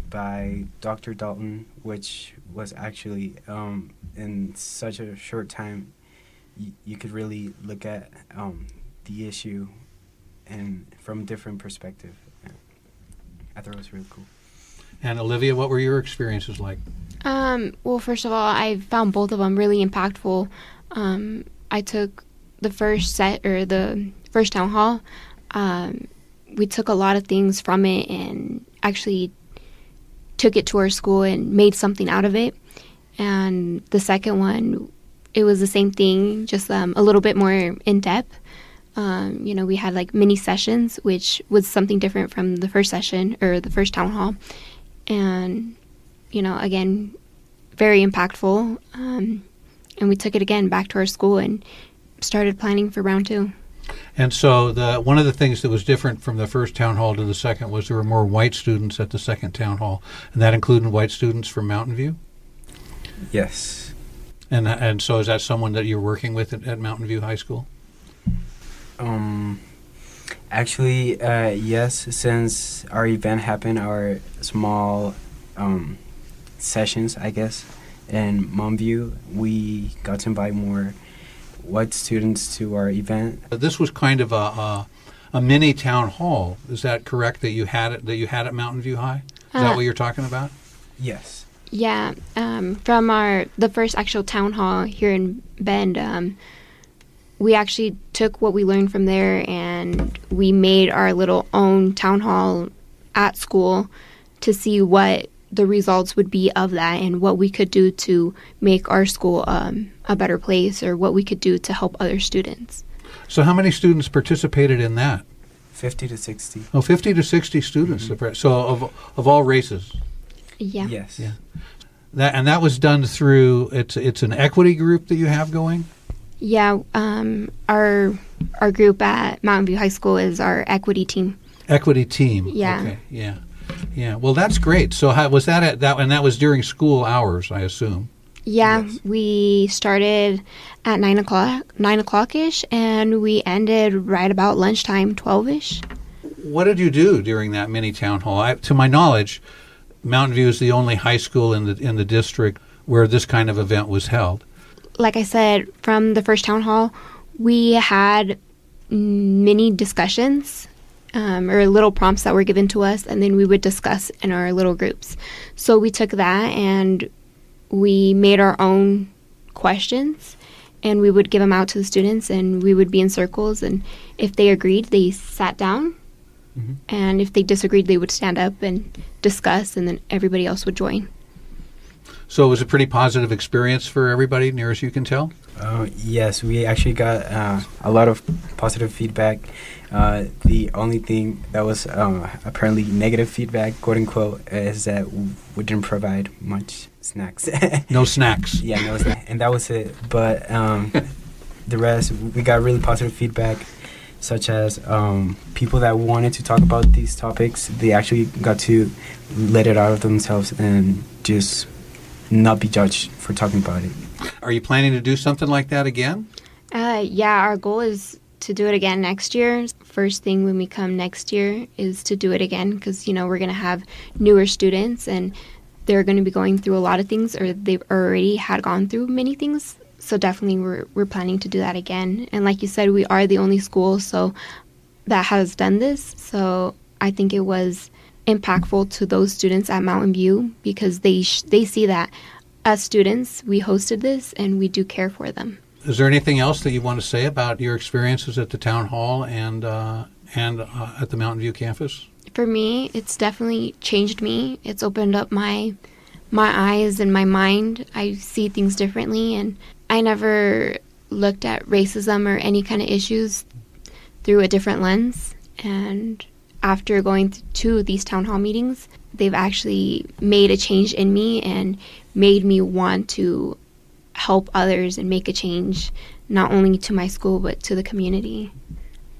by Dr. Dalton, which was actually um, in such a short time, y- you could really look at um, the issue and from a different perspective. I thought it was really cool. And Olivia, what were your experiences like? Um, well, first of all, I found both of them really impactful. Um, I took the first set or the first town hall. Um, we took a lot of things from it and actually took it to our school and made something out of it. And the second one, it was the same thing, just um, a little bit more in depth. Um, you know, we had like mini sessions, which was something different from the first session or the first town hall. And, you know, again, very impactful. Um, and we took it again back to our school and started planning for round two. And so, the one of the things that was different from the first town hall to the second was there were more white students at the second town hall, and that included white students from Mountain View. Yes. And and so, is that someone that you're working with at, at Mountain View High School? Um, actually, uh, yes. Since our event happened, our small um, sessions, I guess, in Mountain View, we got to invite more white students to our event. This was kind of a, a, a mini town hall. Is that correct? That you had it that you had at Mountain View High. Is that Uh, what you're talking about? Yes. Yeah, um, from our the first actual town hall here in Bend, um, we actually took what we learned from there and we made our little own town hall at school to see what the results would be of that and what we could do to make our school um, a better place or what we could do to help other students. So, how many students participated in that? 50 to 60. Oh, 50 to 60 students. So, of of all races. Yeah. Yes. Yeah. That and that was done through it's it's an equity group that you have going. Yeah, um, our our group at Mountain View High School is our equity team. Equity team. Yeah. Okay. Yeah. Yeah. Well, that's great. So, how, was that at that? And that was during school hours, I assume. Yeah, Yes. we started at nine o'clock, nine o'clock ish, and we ended right about lunchtime, twelve ish. What did you do during that mini town hall? I, to my knowledge, Mountain View is the only high school in the in the district where this kind of event was held. Like I said, from the first town hall, we had many discussions um, or little prompts that were given to us, and then we would discuss in our little groups. So we took that and we made our own questions and we would give them out to the students and we would be in circles and if they agreed they sat down Mhm. and if they disagreed they would stand up and discuss and then everybody else would join So it was a pretty positive experience for everybody, near as you can tell. Uh, yes, we actually got uh, a lot of positive feedback. Uh, the only thing that was uh, apparently negative feedback, quote unquote, is that we didn't provide much snacks. No snacks. yeah, no, snack- and that was it. But um, the rest, we got really positive feedback, such as um, people that wanted to talk about these topics, they actually got to let it out of themselves and just not be judged for talking about it. Are you planning to do something like that again? Uh, yeah, our goal is to do it again next year. First thing when we come next year is to do it again because, you know, we're going to have newer students and they're going to be going through a lot of things or they've already had gone through many things. So definitely we're, we're planning to do that again. And like you said, we are the only school so that has done this. So I think it was impactful to those students at Mountain View because they sh- they see that as students we hosted this and we do care for them. Is there anything else that you want to say about your experiences at the town hall and uh, and uh, at the Mountain View campus? For me, it's definitely changed me. It's opened up my my eyes and my mind. I see things differently, and I never looked at racism or any kind of issues through a different lens. And after going to these town hall meetings, they've actually made a change in me and made me want to help others and make a change, not only to my school but to the community.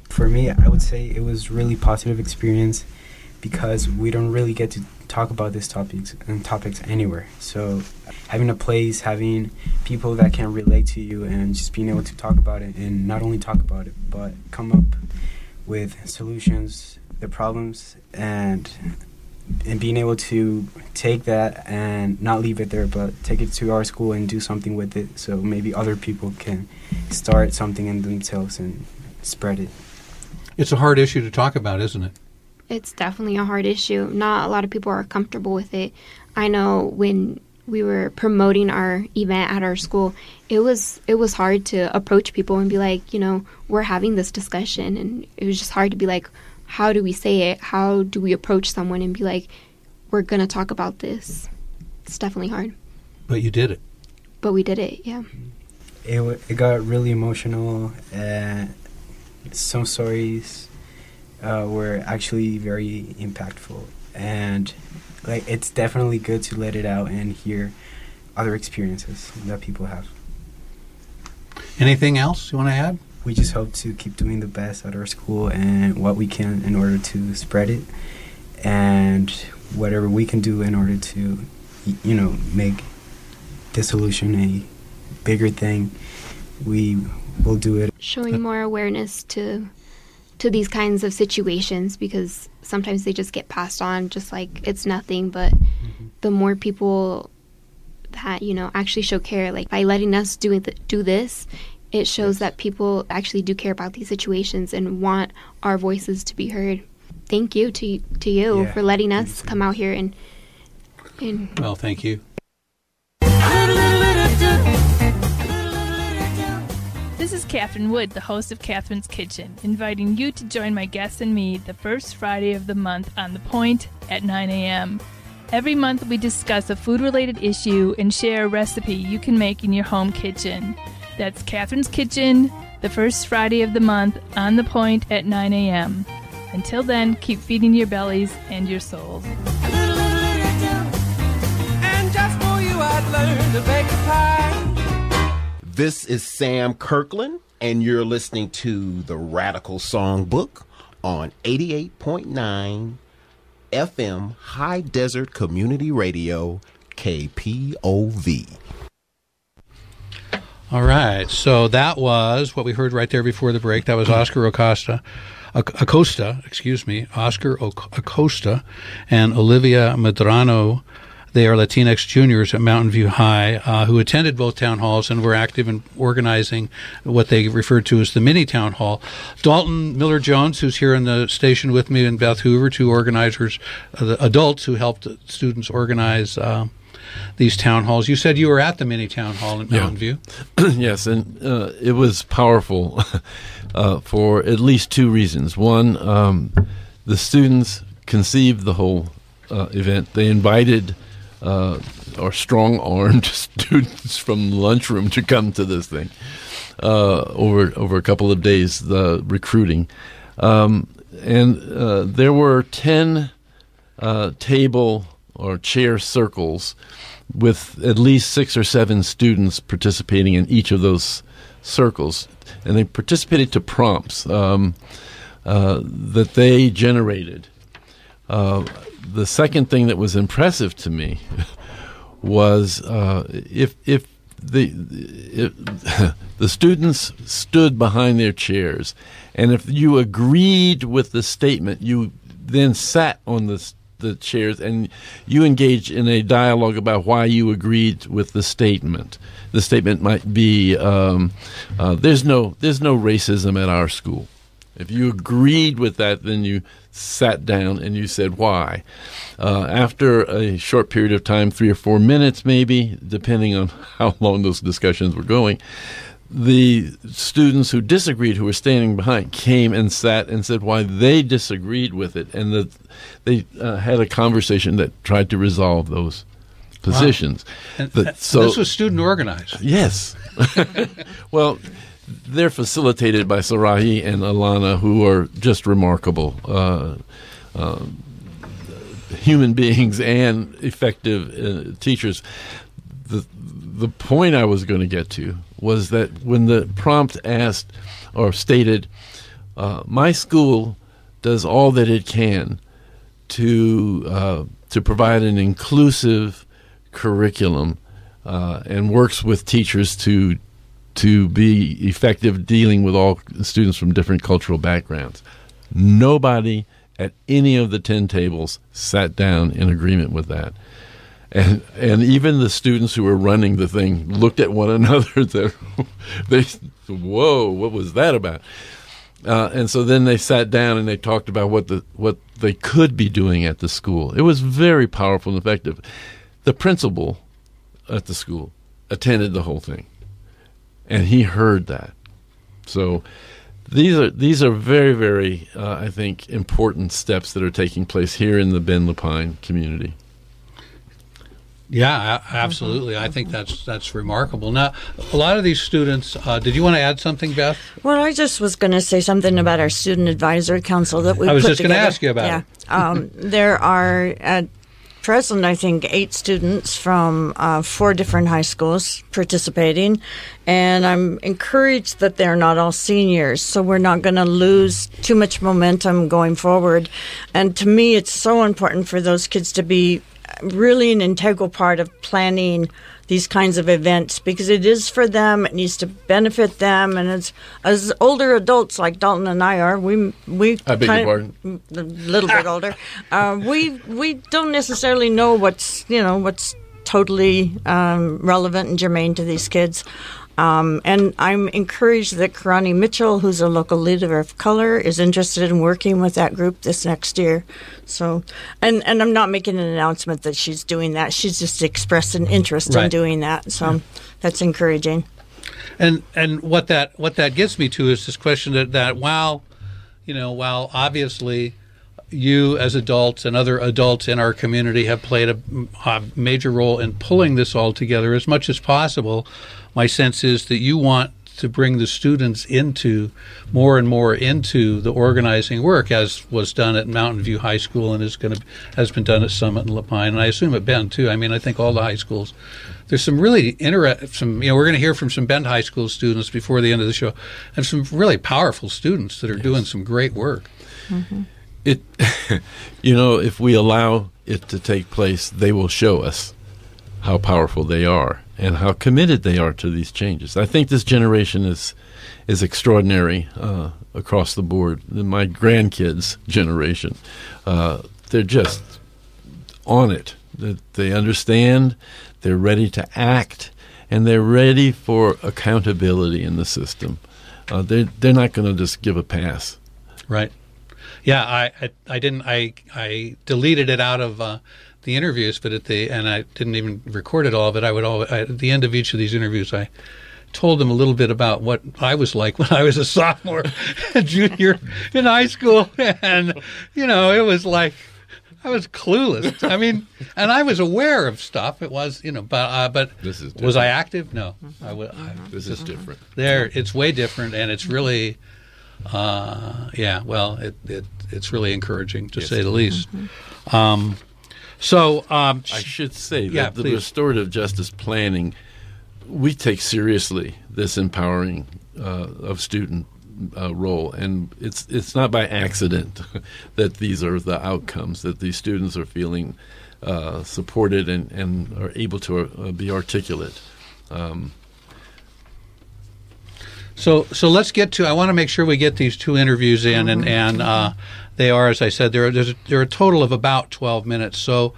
For me, I would say it was really positive experience because we don't really get to talk about these topics and topics anywhere. So having a place, having people that can relate to you, and just being able to talk about it, and not only talk about it, but come up with solutions, the problems, and and being able to take that and not leave it there, but take it to our school and do something with it, so maybe other people can start something in themselves and spread it. It's a hard issue to talk about, isn't it? It's definitely a hard issue. Not a lot of people are comfortable with it. I know when we were promoting our event at our school, it was it was hard to approach people and be like, you know, we're having this discussion and it was just hard to be like, how do we say it? How do we approach someone and be like, we're going to talk about this? It's definitely hard. But you did it. But we did it, yeah. It, it got really emotional. and some stories uh, were actually very impactful. And like it's definitely good to let it out and hear other experiences that people have. Anything else you want to add? We just hope to keep doing the best at our school and what we can in order to spread it, and whatever we can do in order to, you know, make dissolution a bigger thing. We will do it. Showing more awareness to to these kinds of situations because sometimes they just get passed on just like it's nothing but mm-hmm. the more people that you know actually show care like by letting us do th- do this it shows yes. that people actually do care about these situations and want our voices to be heard thank you to to you yeah. for letting us come out here and and well thank you This is Catherine Wood, the host of Catherine's Kitchen, inviting you to join my guests and me the first Friday of the month on The Point at 9 a.m. Every month, we discuss a food related issue and share a recipe you can make in your home kitchen. That's Catherine's Kitchen, the first Friday of the month on The Point at 9 a.m. Until then, keep feeding your bellies and your souls. And just for you, I'd learn to bake a pie. This is Sam Kirkland, and you're listening to the Radical Songbook on 88.9 FM High Desert Community Radio, KPOV. All right, so that was what we heard right there before the break. That was Oscar Acosta. Acosta, excuse me, Oscar Acosta and Olivia Medrano they are Latinx juniors at Mountain View High uh, who attended both town halls and were active in organizing what they referred to as the mini town hall. Dalton Miller Jones, who's here in the station with me, and Beth Hoover, two organizers, uh, the adults who helped students organize. Uh, these town halls. You said you were at the mini town hall in Mountain View. yes, and uh, it was powerful uh, for at least two reasons. One, um, the students conceived the whole uh, event. They invited uh, or strong armed students from the lunchroom to come to this thing uh, over over a couple of days. The recruiting, um, and uh, there were ten uh, table or chair circles with at least six or seven students participating in each of those circles, and they participated to prompts um, uh, that they generated. Uh, the second thing that was impressive to me was uh, if if the if the students stood behind their chairs, and if you agreed with the statement, you then sat on the the chairs and you engage in a dialogue about why you agreed with the statement. The statement might be, um, uh, "There's no there's no racism at our school." If you agreed with that, then you sat down and you said why. Uh, after a short period of time, three or four minutes maybe, depending on how long those discussions were going, the students who disagreed, who were standing behind, came and sat and said why they disagreed with it, and that they uh, had a conversation that tried to resolve those positions. That- so this was student organized. yes, well, they're facilitated by Sarahi and Alana, who are just remarkable. Uh, um, human beings and effective uh, teachers. The the point I was going to get to was that when the prompt asked or stated, uh, "My school does all that it can to uh, to provide an inclusive curriculum uh, and works with teachers to to be effective dealing with all students from different cultural backgrounds." Nobody at any of the 10 tables sat down in agreement with that. And and even the students who were running the thing looked at one another. They, they whoa, what was that about? Uh, and so then they sat down and they talked about what the what they could be doing at the school. It was very powerful and effective. The principal at the school attended the whole thing, and he heard that. So these are these are very very uh, I think important steps that are taking place here in the Bend Lapine community. Yeah, a- absolutely. I think that's that's remarkable. Now, a lot of these students. Uh, did you want to add something, Beth? Well, I just was going to say something about our student advisory council that we. I was just gonna ask you about yeah. um, there are at present, I think, eight students from uh, four different high schools participating, and I'm encouraged that they're not all seniors, so we're not going to lose too much momentum going forward. And to me, it's so important for those kids to be really an integral part of planning these kinds of events because it is for them it needs to benefit them. And as as older adults like Dalton and I are we we I beg your a little bit older uh, we we don't necessarily know what's you know what's totally um, relevant and germane to these kids um, and I'm encouraged that Karani Mitchell, who's a local leader of color, is interested in working with that group this next year. So, and and I'm not making an announcement that she's doing that. She's just expressed an interest in doing that. So, that's encouraging. And and what that what that gets me to is this question that that while, you know, while obviously you as adults and other adults in our community have played a, a major role in pulling this all together as much as possible. My sense is that you want to bring the students into more and more into the organizing work, as was done at Mountain View High School and is going to has been done at Summit and Lapine, and I assume at Bend too. I mean, I think all the high schools. There's some really interesting. Some you know, we're going to hear from some Bend High School students before the end of the show, and some really powerful students that are doing some great work. Mm-hmm. It, you know, if we allow it to take place, they will show us how powerful they are and how committed they are to these changes. I think this generation is is extraordinary uh, across the board. My grandkids' generation, uh, they're just on it. They, they understand, they're ready to act, and they're ready for accountability in the system. Uh, they're they're not going to just give a pass. Right. Yeah, I, I, I didn't I I deleted it out of uh, the interviews, but at the and I didn't even record it all. But I would always I, at the end of each of these interviews, I told them a little bit about what I was like when I was a sophomore, junior in high school, and you know it was like. I was clueless. I mean, and I was aware of stuff. It was, you know, but uh, but This is was I active? No, I wa- I This is different. there it's way different and it's really uh, yeah well it, it it's really encouraging to Yes. say the least um, so um, I should say that Yeah, the please. restorative justice planning, we take seriously this empowering uh, of student uh, role, and it's it's not by accident that these are the outcomes that these students are feeling uh, supported and, and are able to uh, be articulate. Um, So so let's get to. I want to make sure we get these two interviews in, and and uh, they are, as I said, there's a, are a total of about twelve minutes. So.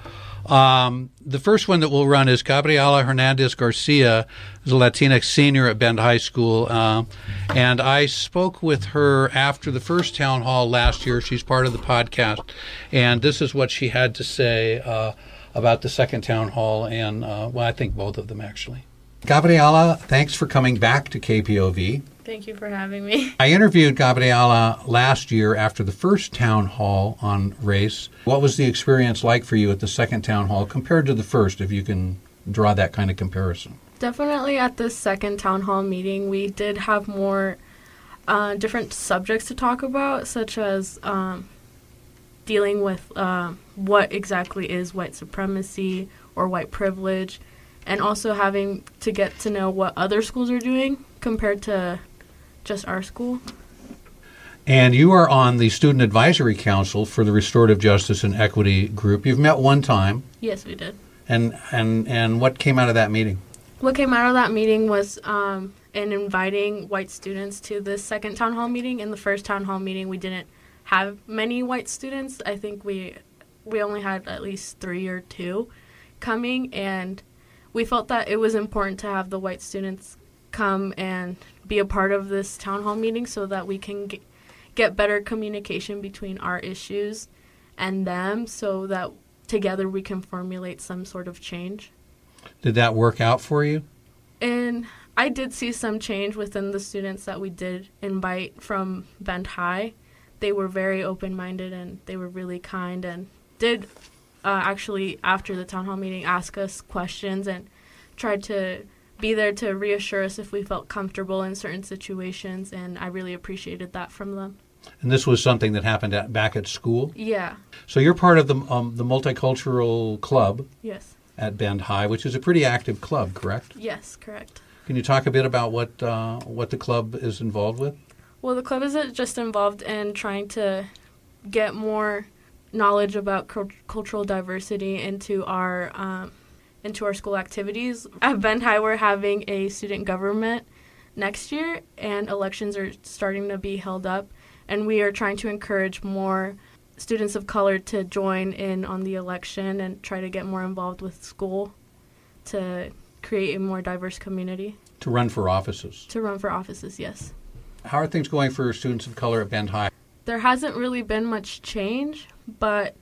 Um, the first one that we'll run is Gabriela Hernandez Garcia, who's a Latinx senior at Bend High School, uh, and I spoke with her after the first town hall last year. She's part of the podcast, and this is what she had to say uh, about the second town hall, and uh, well, I think both of them actually. Gabriela, thanks for coming back to KPOV. Thank you for having me. I interviewed Gabriela last year after the first town hall on race. What was the experience like for you at the second town hall compared to the first, if you can draw that kind of comparison? Definitely at the second town hall meeting, we did have more uh, different subjects to talk about, such as um, dealing with uh, what exactly is white supremacy or white privilege, and also having to get to know what other schools are doing compared to just our school. And you are on the Student Advisory Council for the Restorative Justice and Equity Group. You've met one time. Yes, we did. And and and what came out of that meeting? What came out of that meeting was um, in inviting white students to the second town hall meeting. In the first town hall meeting, we didn't have many white students. I think we we only had at least three or two coming, and we felt that it was important to have the white students come and be a part of this town hall meeting so that we can get, get better communication between our issues and them so that together we can formulate some sort of change. Did that work out for you? And I did see some change within the students that we did invite from Bend High. They were very open minded and they were really kind and did uh, actually, after the town hall meeting, ask us questions and tried to be there to reassure us if we felt comfortable in certain situations. And I really appreciated that from them. And this was something that happened at, back at school? Yeah. So you're part of the, um, the multicultural club Yes. at Bend High, which is a pretty active club, correct? Yes, correct. Can you talk a bit about what uh, what the club is involved with? Well, the club is just involved in trying to get more knowledge about cult- cultural diversity into our um, into our school activities. At Bend High, we're having a student government next year, and elections are starting to be held up, and we are trying to encourage more students of color to join in on the election and try to get more involved with school to create a more diverse community. To run for offices. To run for offices, yes. How are things going for students of color at Bend High? There hasn't really been much change, but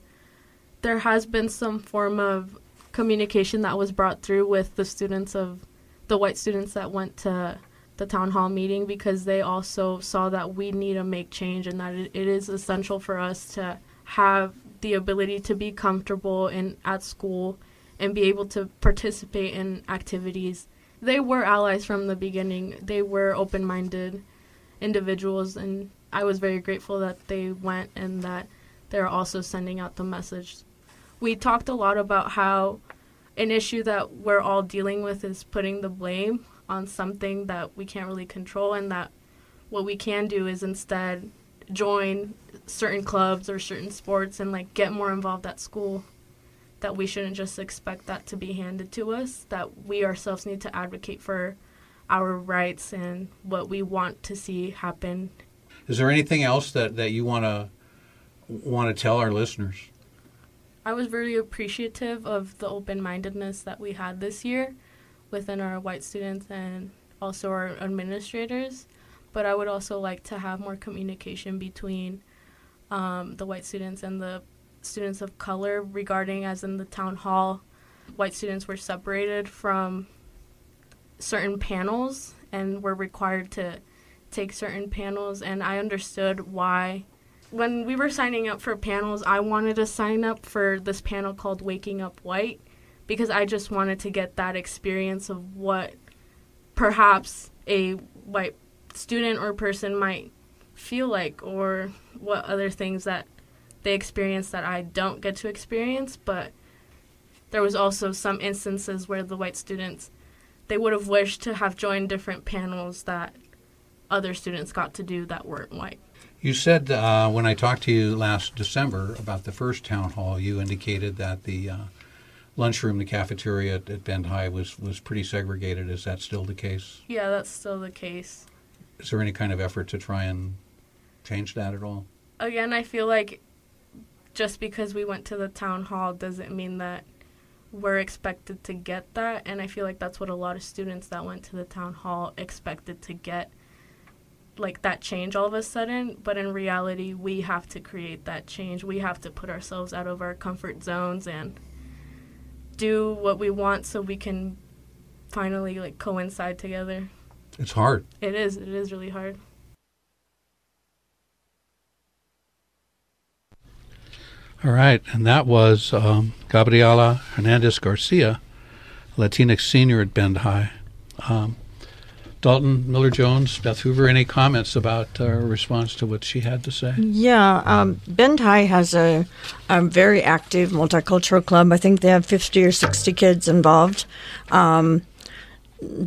there has been some form of communication that was brought through with the students of the white students that went to the town hall meeting because they also saw that we need to make change and that it, it is essential for us to have the ability to be comfortable in at school and be able to participate in activities. They were allies from the beginning. They were open-minded individuals and I was very grateful that they went and that they're also sending out the message. We talked a lot about how an issue that we're all dealing with is putting the blame on something that we can't really control, and that what we can do is instead join certain clubs or certain sports and like get more involved at school. That we shouldn't just expect that to be handed to us, that we ourselves need to advocate for our rights and what we want to see happen Is there anything else that, that you want to want to tell our listeners? I was very appreciative of the open mindedness that we had this year within our white students and also our administrators. But I would also like to have more communication between um, the white students and the students of color regarding, as in the town hall, white students were separated from certain panels and were required to take certain panels. And I understood why when we were signing up for panels, I wanted to sign up for this panel called Waking Up White because I just wanted to get that experience of what perhaps a white student or person might feel like or what other things that they experience that I don't get to experience. But there was also some instances where the white students they would have wished to have joined different panels that other students got to do that weren't white. You said uh, when I talked to you last December about the first town hall, you indicated that the uh, lunchroom, the cafeteria at, at Bend High was, was pretty segregated. Is that still the case? Yeah, that's still the case. Is there any kind of effort to try and change that at all? Again, I feel like just because we went to the town hall doesn't mean that we're expected to get that. And I feel like that's what a lot of students that went to the town hall expected to get like that change all of a sudden but in reality we have to create that change we have to put ourselves out of our comfort zones and do what we want so we can finally like coincide together. It's hard. It is. It is really hard. All right, and that was um, Gabriela Hernandez Garcia, Latinx senior at Bend High. Um, Dalton Miller Jones, Beth Hoover, any comments about uh, response to what she had to say? Yeah, um, Bend High has a, a very active multicultural club. I think they have 50 or 60 kids involved. Um,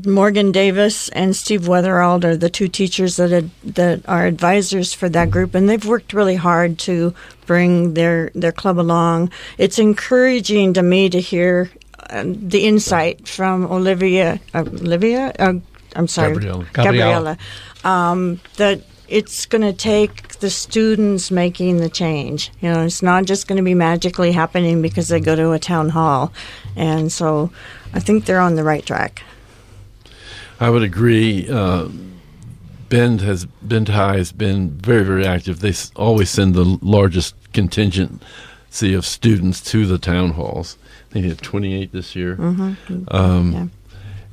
Morgan Davis and Steve Weatherald are the two teachers that ad, that are advisors for that group, and they've worked really hard to bring their their club along. It's encouraging to me to hear uh, the insight from Olivia uh, Olivia. Uh, I'm sorry, Gabriella. Gabriella. Um, that it's going to take the students making the change. You know, it's not just going to be magically happening because they go to a town hall, and so I think they're on the right track. I would agree. Uh, Bend has Bend High has been very very active. They always send the largest contingency of students to the town halls. They had 28 this year. Mhm. Um, Yeah.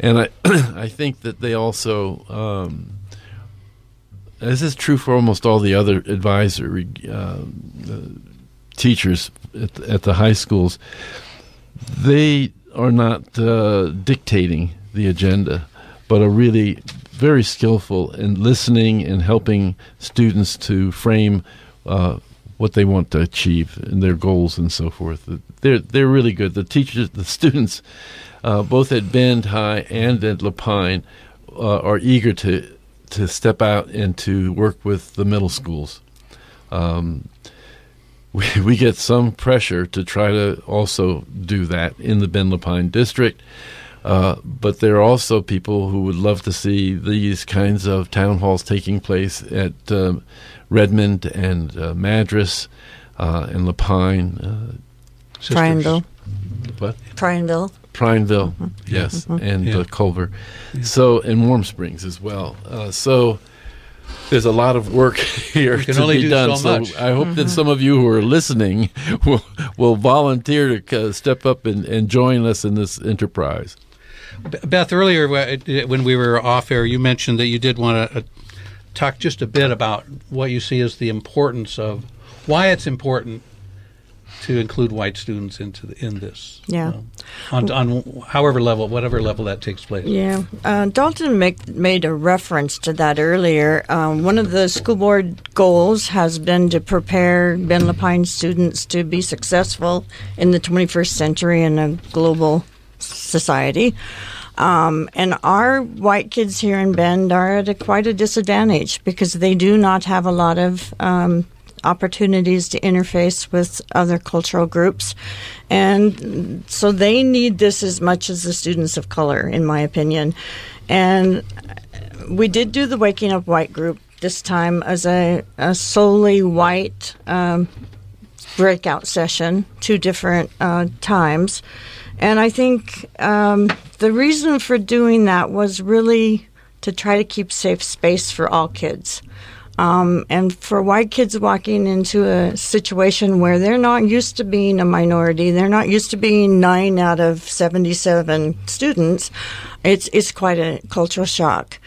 And I I think that they also um, this is true for almost all the other advisory uh, teachers at, the- at the high schools. They are not uh, dictating the agenda, but are really very skillful in listening and helping students to frame uh, what they want to achieve and their goals and so forth. They're they're really good. The teachers, the students, uh, both at Bend High and at Lapine, uh, are eager to to step out and to work with the middle schools. Um, we, we get some pressure to try to also do that in the Bend Lapine district. Uh, but there are also people who would love to see these kinds of town halls taking place at um, Redmond and uh, Madras uh, and Lapine. Uh, Sisters. Prineville. What? Prineville. Prineville, yes, Mhm. and Yeah. uh, Culver. So, and Warm Springs as well. Uh, so, there's a lot of work here We can to only be do done. so much. I hope that some of you who are listening will will volunteer to uh, step up and, and join us in this enterprise. Beth, earlier when we were off air, you mentioned that you did want to uh, talk just a bit about what you see as the importance of why it's important to include white students into the, in this. Yeah. um, on, on however level, whatever level that takes place. Yeah, uh, Dalton make, made a reference to that earlier. Um, one of the school board goals has been to prepare Bend Lapine students to be successful in the 21st century in a global society. Um, and our white kids here in Bend are at a, quite a disadvantage because they do not have a lot of um, opportunities to interface with other cultural groups. And so they need this as much as the students of color, in my opinion. And we did do the Waking Up White group this time as a, a solely white um, breakout session, two different uh, times. And I think um, the reason for doing that was really to try to keep safe space for all kids. Um, and for white kids walking into a situation where they're not used to being a minority, they're not used to being nine out of 77 students, it's, it's quite a cultural shock.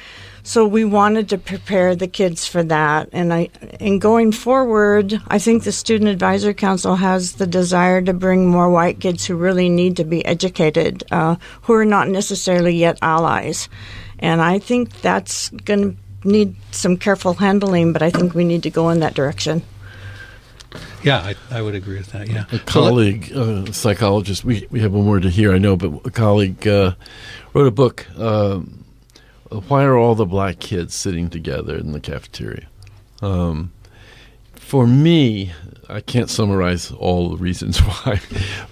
So we wanted to prepare the kids for that, and I, in going forward, I think the Student Advisory Council has the desire to bring more white kids who really need to be educated, uh, who are not necessarily yet allies, and I think that's going to need some careful handling, but I think we need to go in that direction. Yeah, I, I would agree with that. Yeah, A colleague, uh, psychologist, we, we have one more to hear, I know, but a colleague uh, wrote a book. Um, why are all the black kids sitting together in the cafeteria? Um, for me, I can't summarize all the reasons why,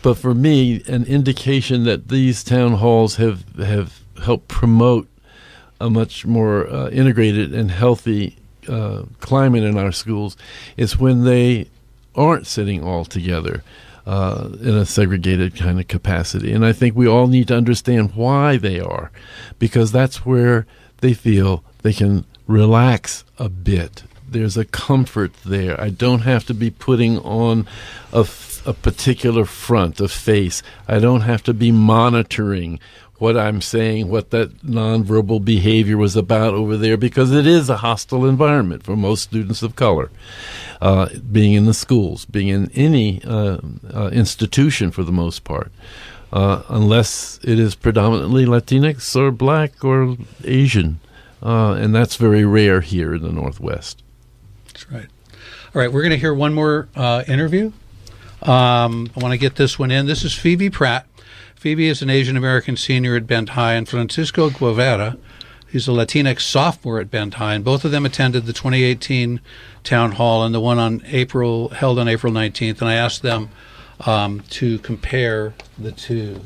but for me, an indication that these town halls have have helped promote a much more uh, integrated and healthy uh, climate in our schools is when they aren't sitting all together uh, in a segregated kind of capacity. And I think we all need to understand why they are, because that's where they feel they can relax a bit. There's a comfort there. I don't have to be putting on a, f- a particular front, a face. I don't have to be monitoring what I'm saying, what that nonverbal behavior was about over there, because it is a hostile environment for most students of color. Uh, being in the schools, being in any uh, uh, institution for the most part, uh, unless it is predominantly Latinx or black or Asian. Uh, and that's very rare here in the Northwest. That's right. All right, we're going to hear one more uh, interview. Um, I want to get this one in. This is Phoebe Pratt. Phoebe is an Asian American senior at Bend High, and Francisco Guevara, he's a Latinx sophomore at Bend High, and both of them attended the 2018 town hall and the one on April held on April 19th. And I asked them um, to compare the two.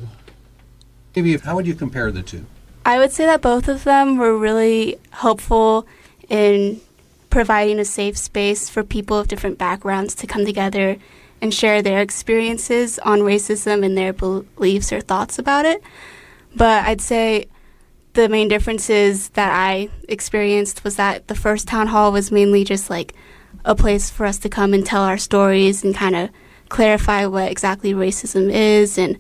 Phoebe, how would you compare the two? I would say that both of them were really helpful in providing a safe space for people of different backgrounds to come together and share their experiences on racism and their beliefs or thoughts about it. But I'd say the main differences that I experienced was that the first town hall was mainly just like a place for us to come and tell our stories and kind of clarify what exactly racism is and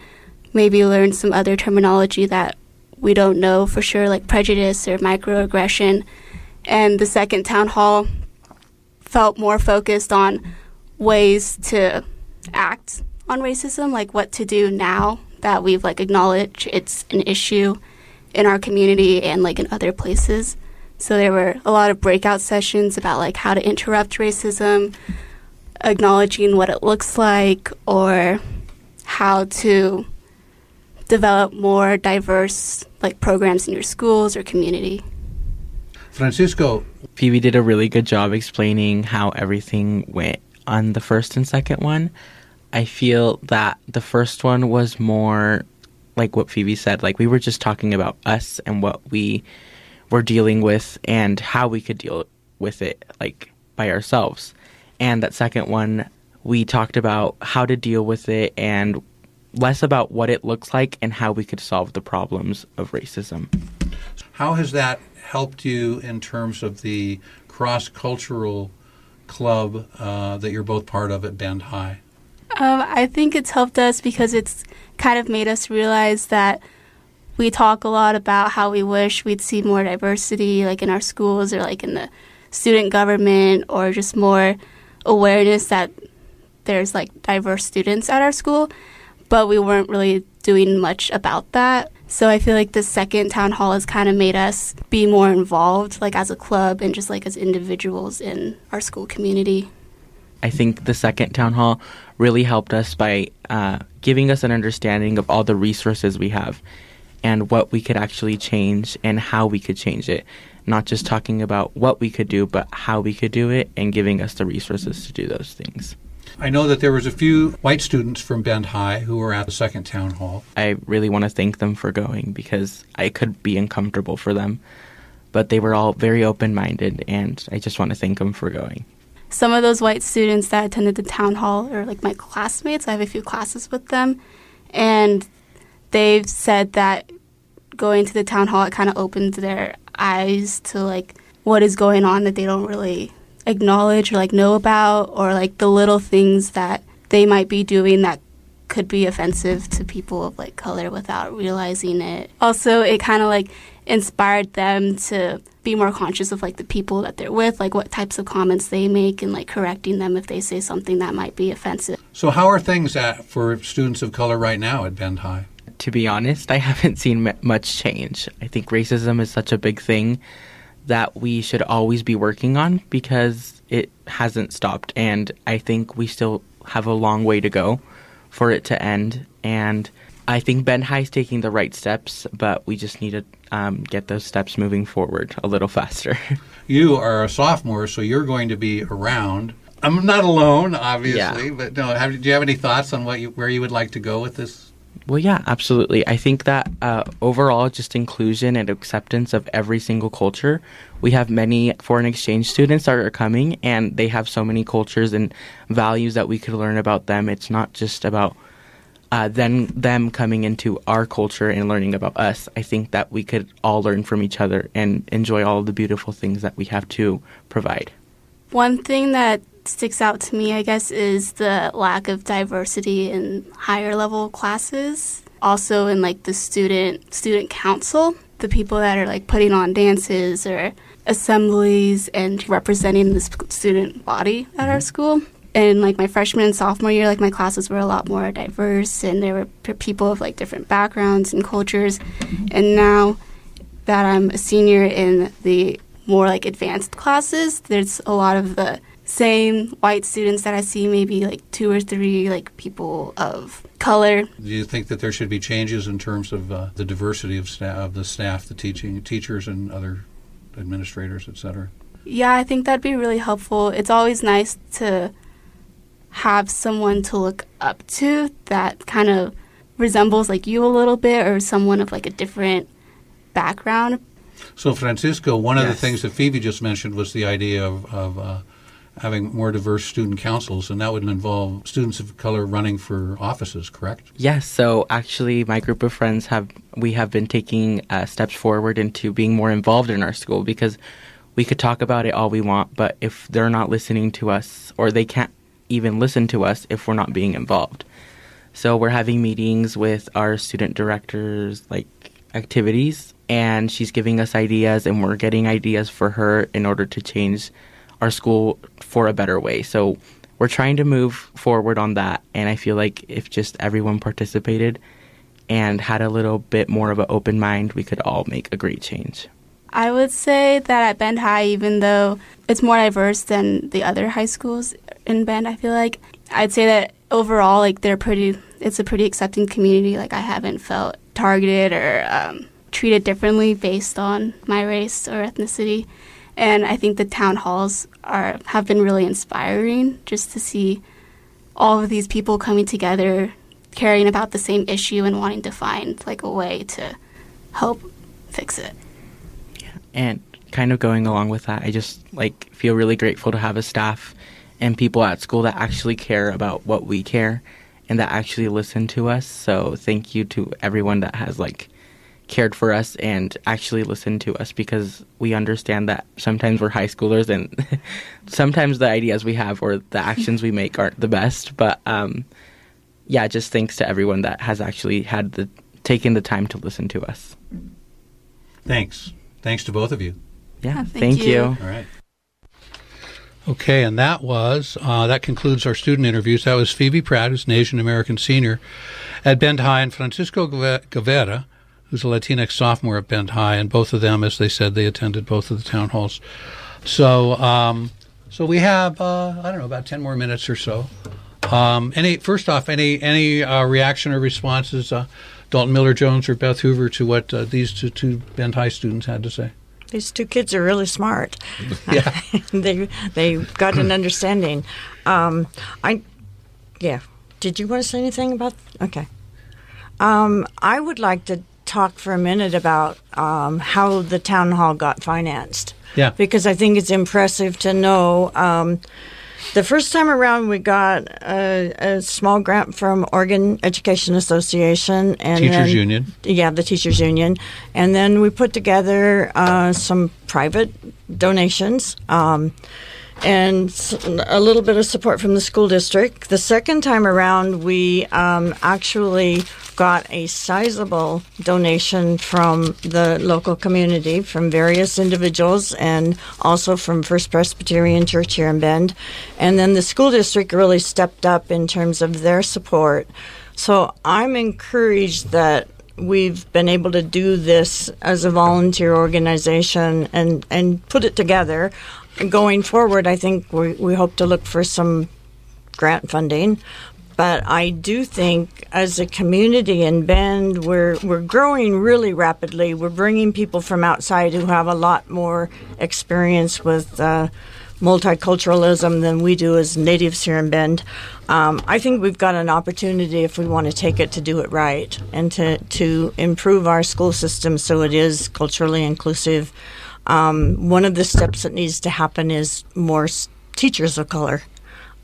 maybe learn some other terminology that we don't know for sure, like prejudice or microaggression. And the second town hall felt more focused on ways to act on racism, like what to do now that we've like acknowledged it's an issue in our community and like in other places. So there were a lot of breakout sessions about like how to interrupt racism, acknowledging what it looks like, or how to develop more diverse like programs in your schools or community. Francisco. Phoebe did a really good job explaining how everything went on the first and second one. I feel that the first one was more like what Phoebe said, like we were just talking about us and what we were dealing with and how we could deal with it like by ourselves. And that second one, we talked about how to deal with it and less about what it looks like and how we could solve the problems of racism. How has that helped you in terms of the cross cultural club uh, that you're both part of at Bend High? Um, I think it's helped us because it's kind of made us realize that we talk a lot about how we wish we'd see more diversity, like in our schools or like in the student government, or just more awareness that there's like diverse students at our school. But we weren't really doing much about that. So I feel like the second town hall has kind of made us be more involved, like as a club and just like as individuals in our school community. I think the second town hall really helped us by uh, giving us an understanding of all the resources we have and what we could actually change and how we could change it. Not just talking about what we could do, but how we could do it and giving us the resources to do those things. I know that there was a few white students from Bend High who were at the second town hall. I really want to thank them for going because I could be uncomfortable for them, but they were all very open-minded and I just want to thank them for going. Some of those white students that attended the town hall are like my classmates. I have a few classes with them and they've said that going to the town hall it kind of opened their eyes to like what is going on that they don't really acknowledge or like know about or like the little things that they might be doing that could be offensive to people of like color without realizing it. Also, it kind of like inspired them to be more conscious of like the people that they're with, like what types of comments they make and like correcting them if they say something that might be offensive. So how are things at for students of color right now at Bend High? To be honest, I haven't seen m- much change. I think racism is such a big thing that we should always be working on because it hasn't stopped. And I think we still have a long way to go for it to end. And I think Bend High is taking the right steps, but we just need to um, get those steps moving forward a little faster. you are a sophomore, so you're going to be around. I'm not alone, obviously, Yeah. but no. Have, do you have any thoughts on what you, where you would like to go with this? Well, yeah, absolutely. I think that uh, overall, just inclusion and acceptance of every single culture. We have many foreign exchange students that are coming, and they have so many cultures and values that we could learn about them. It's not just about uh, then them coming into our culture and learning about us. I think that we could all learn from each other and enjoy all the beautiful things that we have to provide. One thing that sticks out to me, I guess, is the lack of diversity in higher level classes. also in like the student student council, the people that are like putting on dances or assemblies and representing the sp- student body at our mm-hmm. school. And like my freshman and sophomore year, like my classes were a lot more diverse, and there were p- people of like different backgrounds and cultures. Mm-hmm. And now that I'm a senior in the more like advanced classes, there's a lot of the same white students that I see, maybe like two or three like people of color. Do you think that there should be changes in terms of uh, the diversity of staff, of the staff, the teaching teachers, and other administrators, et cetera? Yeah, I think that'd be really helpful. It's always nice to have someone to look up to that kind of resembles like you a little bit or someone of like a different background. So, Francisco, one of the things that Phoebe just mentioned was the idea of, of uh, having more diverse student councils, and that would involve students of color running for offices, correct? Yes, so actually, my group of friends have we have been taking uh, steps forward into being more involved in our school because we could talk about it all we want, but if they're not listening to us or they can't even listen to us if we're not being involved. So we're having meetings with our student directors, like activities, and she's giving us ideas, and we're getting ideas for her in order to change our school for a better way. So we're trying to move forward on that, and I feel like if just everyone participated and had a little bit more of an open mind, we could all make a great change. I would say that at Bend High, even though it's more diverse than the other high schools in Bend, I feel like I'd say that overall, like they're pretty. It's a pretty accepting community. Like I haven't felt targeted or um, treated differently based on my race or ethnicity, and I think the town halls are have been really inspiring just to see all of these people coming together, caring about the same issue and wanting to find like a way to help fix it. And kind of going along with that, I just like feel really grateful to have a staff and people at school that actually care about what we care and that actually listen to us. So thank you to everyone that has like cared for us and actually listened to us because we understand that sometimes we're high schoolers and sometimes the ideas we have or the actions we make aren't the best. But um, yeah, just thanks to everyone that has actually had the taken the time to listen to us. Thanks. Thanks to both of you. Yeah, thank thank, you. you. All right. Okay, and that was uh, that concludes our student interviews. That was Phoebe Pratt, who's an Asian American senior at Bend High, and Francisco Gave- Guevara, who's a Latinx sophomore at Bend High. And both of them, as they said, they attended both of the town halls. So, um, so we have uh, I don't know about ten more minutes or so. Um, any first off, any any uh, reaction or responses, uh, Dalton Miller Jones or Beth Hoover, to what uh, these two, two Bend High students had to say? These two kids are really smart. Yeah. they they got an understanding. Um, I yeah. Did you want to say anything about? Okay. Um, I would like to talk for a minute about um, how the town hall got financed. Yeah. Because I think it's impressive to know. Um, the first time around, we got a, a small grant from Oregon Education Association and Teachers then- Union. yeah, the teachers union, and then we put together uh, some private donations. Um, and a little bit of support from the school district. The second time around, we um, actually got a sizable donation from the local community, from various individuals, and also from First Presbyterian Church here in Bend. And then the school district really stepped up in terms of their support. So I'm encouraged that we've been able to do this as a volunteer organization and, and put it together. Going forward, I think we, we hope to look for some grant funding. But I do think, as a community in Bend, we're we're growing really rapidly. We're bringing people from outside who have a lot more experience with uh, multiculturalism than we do as natives here in Bend. Um, I think we've got an opportunity if we want to take it to do it right and to to improve our school system so it is culturally inclusive. Um, one of the steps that needs to happen is more teachers of color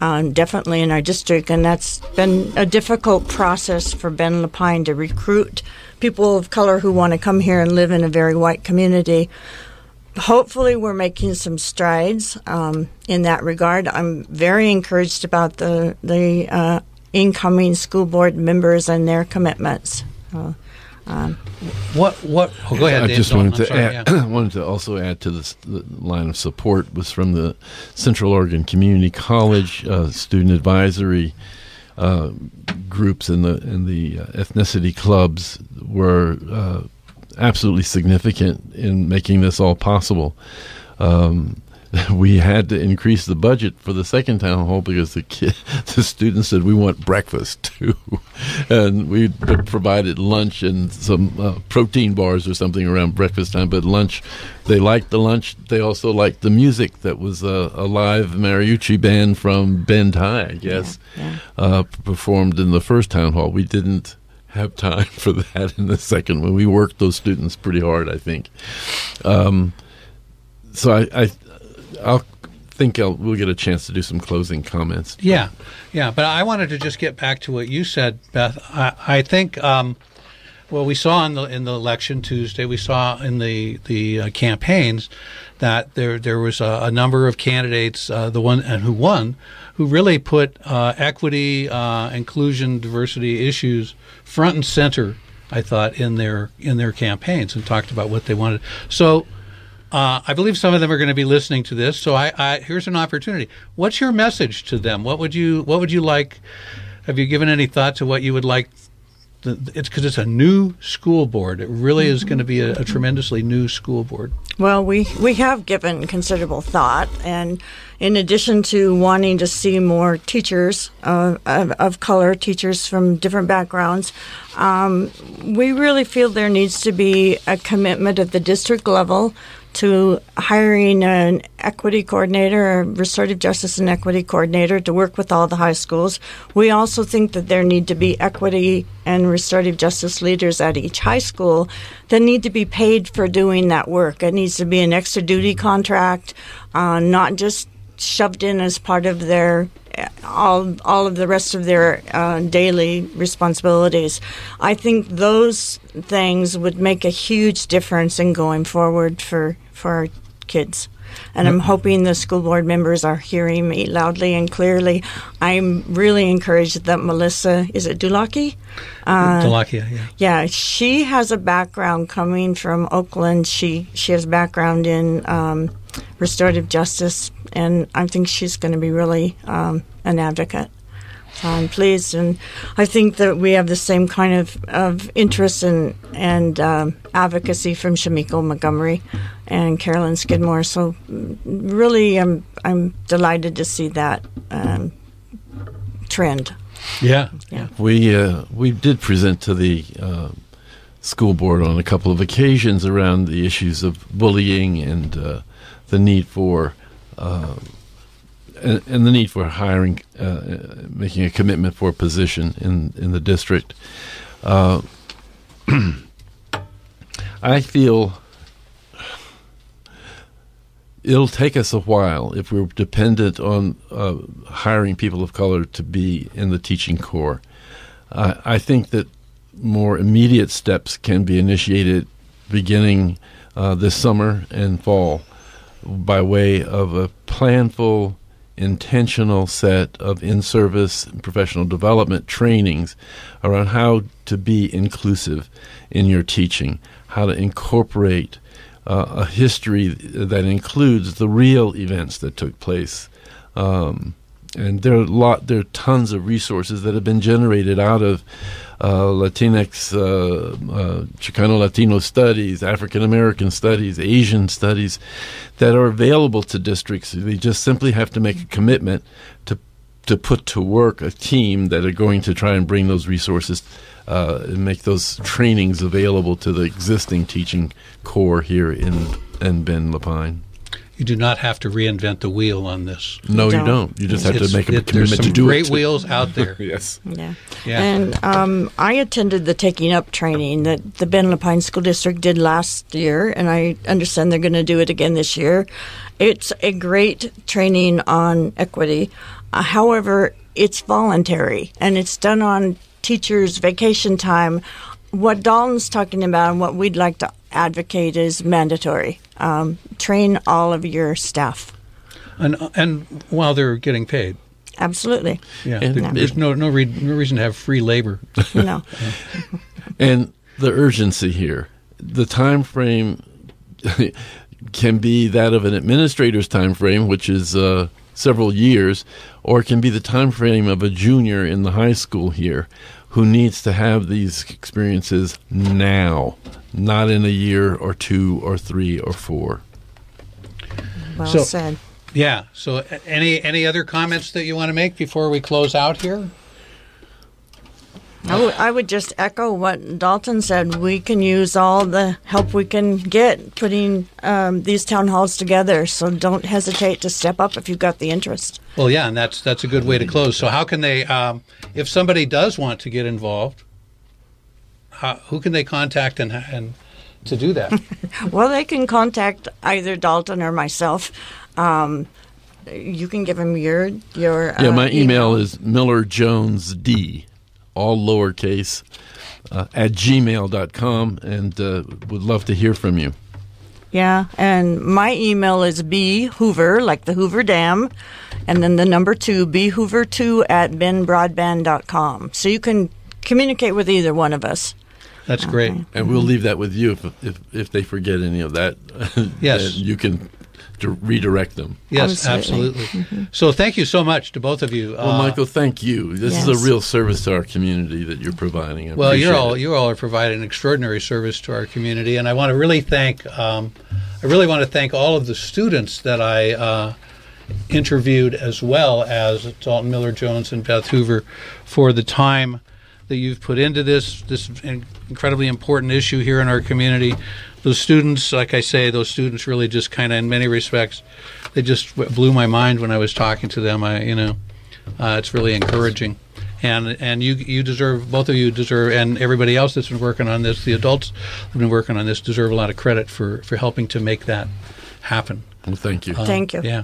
um, definitely in our district, and that's been a difficult process for Bend Lapine to recruit people of color who want to come here and live in a very white community. Hopefully, we're making some strides um, in that regard. I'm very encouraged about the the uh, incoming school board members and their commitments. So, um, What what? Oh, go ahead. I Dave just Dalton. wanted to sorry, add, yeah. wanted to also add to this the line of support was from the Central Oregon Community College uh, student advisory uh, groups and the and the uh, ethnicity clubs were uh, absolutely significant in making this all possible. Um, we had to increase the budget for the second town hall because the kid, the students said we want breakfast too, and we provided lunch and some uh, protein bars or something around breakfast time. But lunch, they liked the lunch. They also liked the music that was uh, a live mariachi band from Bend High, I guess, Uh, performed in the first town hall. We didn't have time for that in the second one. We worked those students pretty hard, I think. Um, so I, I I'll think I'll, we'll get a chance to do some closing comments. Yeah, yeah. But I wanted to just get back to what you said, Beth. I, I think, um, well, we saw in the in the election Tuesday, we saw in the the uh, campaigns that there there was a, a number of candidates, uh, the one and who won, who really put uh, equity, uh, inclusion, diversity issues front and center. I thought in their in their campaigns and talked about what they wanted. So. Uh, I believe some of them are going to be listening to this, so I, I here's an opportunity. What's your message to them? What would you What would you like? Have you given any thought to what you would like? The, it's because it's a new school board. It really is going to be a, a tremendously new school board. Well, we, we have given considerable thought, and in addition to wanting to see more teachers uh, of, of color, teachers from different backgrounds, um, we really feel there needs to be a commitment at the district level to hiring an equity coordinator, a restorative justice and equity coordinator to work with all the high schools. We also think that there need to be equity and restorative justice leaders at each high school that need to be paid for doing that work. It needs to be an extra duty contract, uh, not just shoved in as part of their all all of the rest of their uh, daily responsibilities. I think those things would make a huge difference in going forward for for our kids. And I'm hoping the school board members are hearing me loudly and clearly. I'm really encouraged that Melissa is it Dulaki? Uh, Dholakia, yeah. yeah, she has a background coming from Oakland. She she has background in um, restorative justice, and I think she's going to be really um, an advocate. So I'm pleased, and I think that we have the same kind of, of interest and and um, advocacy from Shimiko Montgomery and Carolyn Skidmore. So mm, really, I'm I'm delighted to see that um, trend. Yeah. Yeah. We uh, we did present to the uh, school board on a couple of occasions around the issues of bullying and uh, the need for uh, and, and the need for hiring, uh, making a commitment for a position in in the district. Uh, I feel it'll take us a while if we're dependent on uh, hiring people of color to be in the teaching corps. Uh, I think that more immediate steps can be initiated beginning uh, this summer and fall by way of a planful, intentional set of in service professional development trainings around how to be inclusive in your teaching, how to incorporate uh, a history that includes the real events that took place. Um, and there are lot, there are tons of resources that have been generated out of Latinx, uh, uh, Chicano Latino studies, African American studies, Asian studies that are available to districts. They just simply have to make a commitment to to put to work a team that are going to try and bring those resources uh, and make those trainings available to the existing teaching corps here in in Bend Lapine. You do not have to reinvent the wheel on this. No, you don't. You just have to make a it- commitment There's some to do great it. wheels out there. yes. Yeah. Yeah. And um, I attended the Taking Up training that the Bend Lapine School District did last year, and I understand they're going to do it again this year. It's a great training on equity. Uh, however, it's voluntary and it's done on teachers' vacation time. What Dalton's talking about and what we'd like to advocate is mandatory. Um, train all of your staff. And and while they're getting paid. Absolutely. Yeah. And there- it- there's no no, re- no reason to have free labor. No. and the urgency here. The time frame can be that of an administrator's time frame, which is uh, several years, or it can be the time frame of a junior in the high school here who needs to have these experiences now, not in a year or two or three or four. Well So- said. Yeah. So, any any other comments that you want to make before we close out here? I would- I would just echo what Dalton said. We can use all the help we can get putting um, these town halls together. So don't hesitate to step up if you've got the interest. Well, yeah, and that's that's a good way to close. So, how can they, um, if somebody does want to get involved, how, who can they contact and and to do that? Well, they can contact either Dalton or myself. Um, you can give them your your Yeah, uh, my email is Miller Jones D, all lowercase, uh, at gmail.com, and uh, would love to hear from you. Yeah, and my email is b hoover like the Hoover Dam, and then the number two b hoover two at bendbroadband.com. So you can communicate with either one of us. That's great. And we'll leave that with you if, if, if they forget any of that. Yes. you can d- redirect them. Yes, absolutely. So, thank you so much to both of you. Well, Uh, Michael, thank you. This is a real service to our community that you're providing. I Well, you're all it. you all are providing extraordinary service to our community, and I want to really thank um, I really want to thank all of the students that I uh, interviewed, as well as Dalton Miller Jones and Beth Hoover, for the time that you've put into this this incredibly important issue here in our community. Those students, like I say, those students really just kind of, in many respects, they just blew my mind when I was talking to them. I, you know, uh, it's really encouraging and and you you deserve both of you deserve and everybody else that's been working on this the adults have been working on this deserve a lot of credit for for helping to make that happen well thank you Um, Thank you. yeah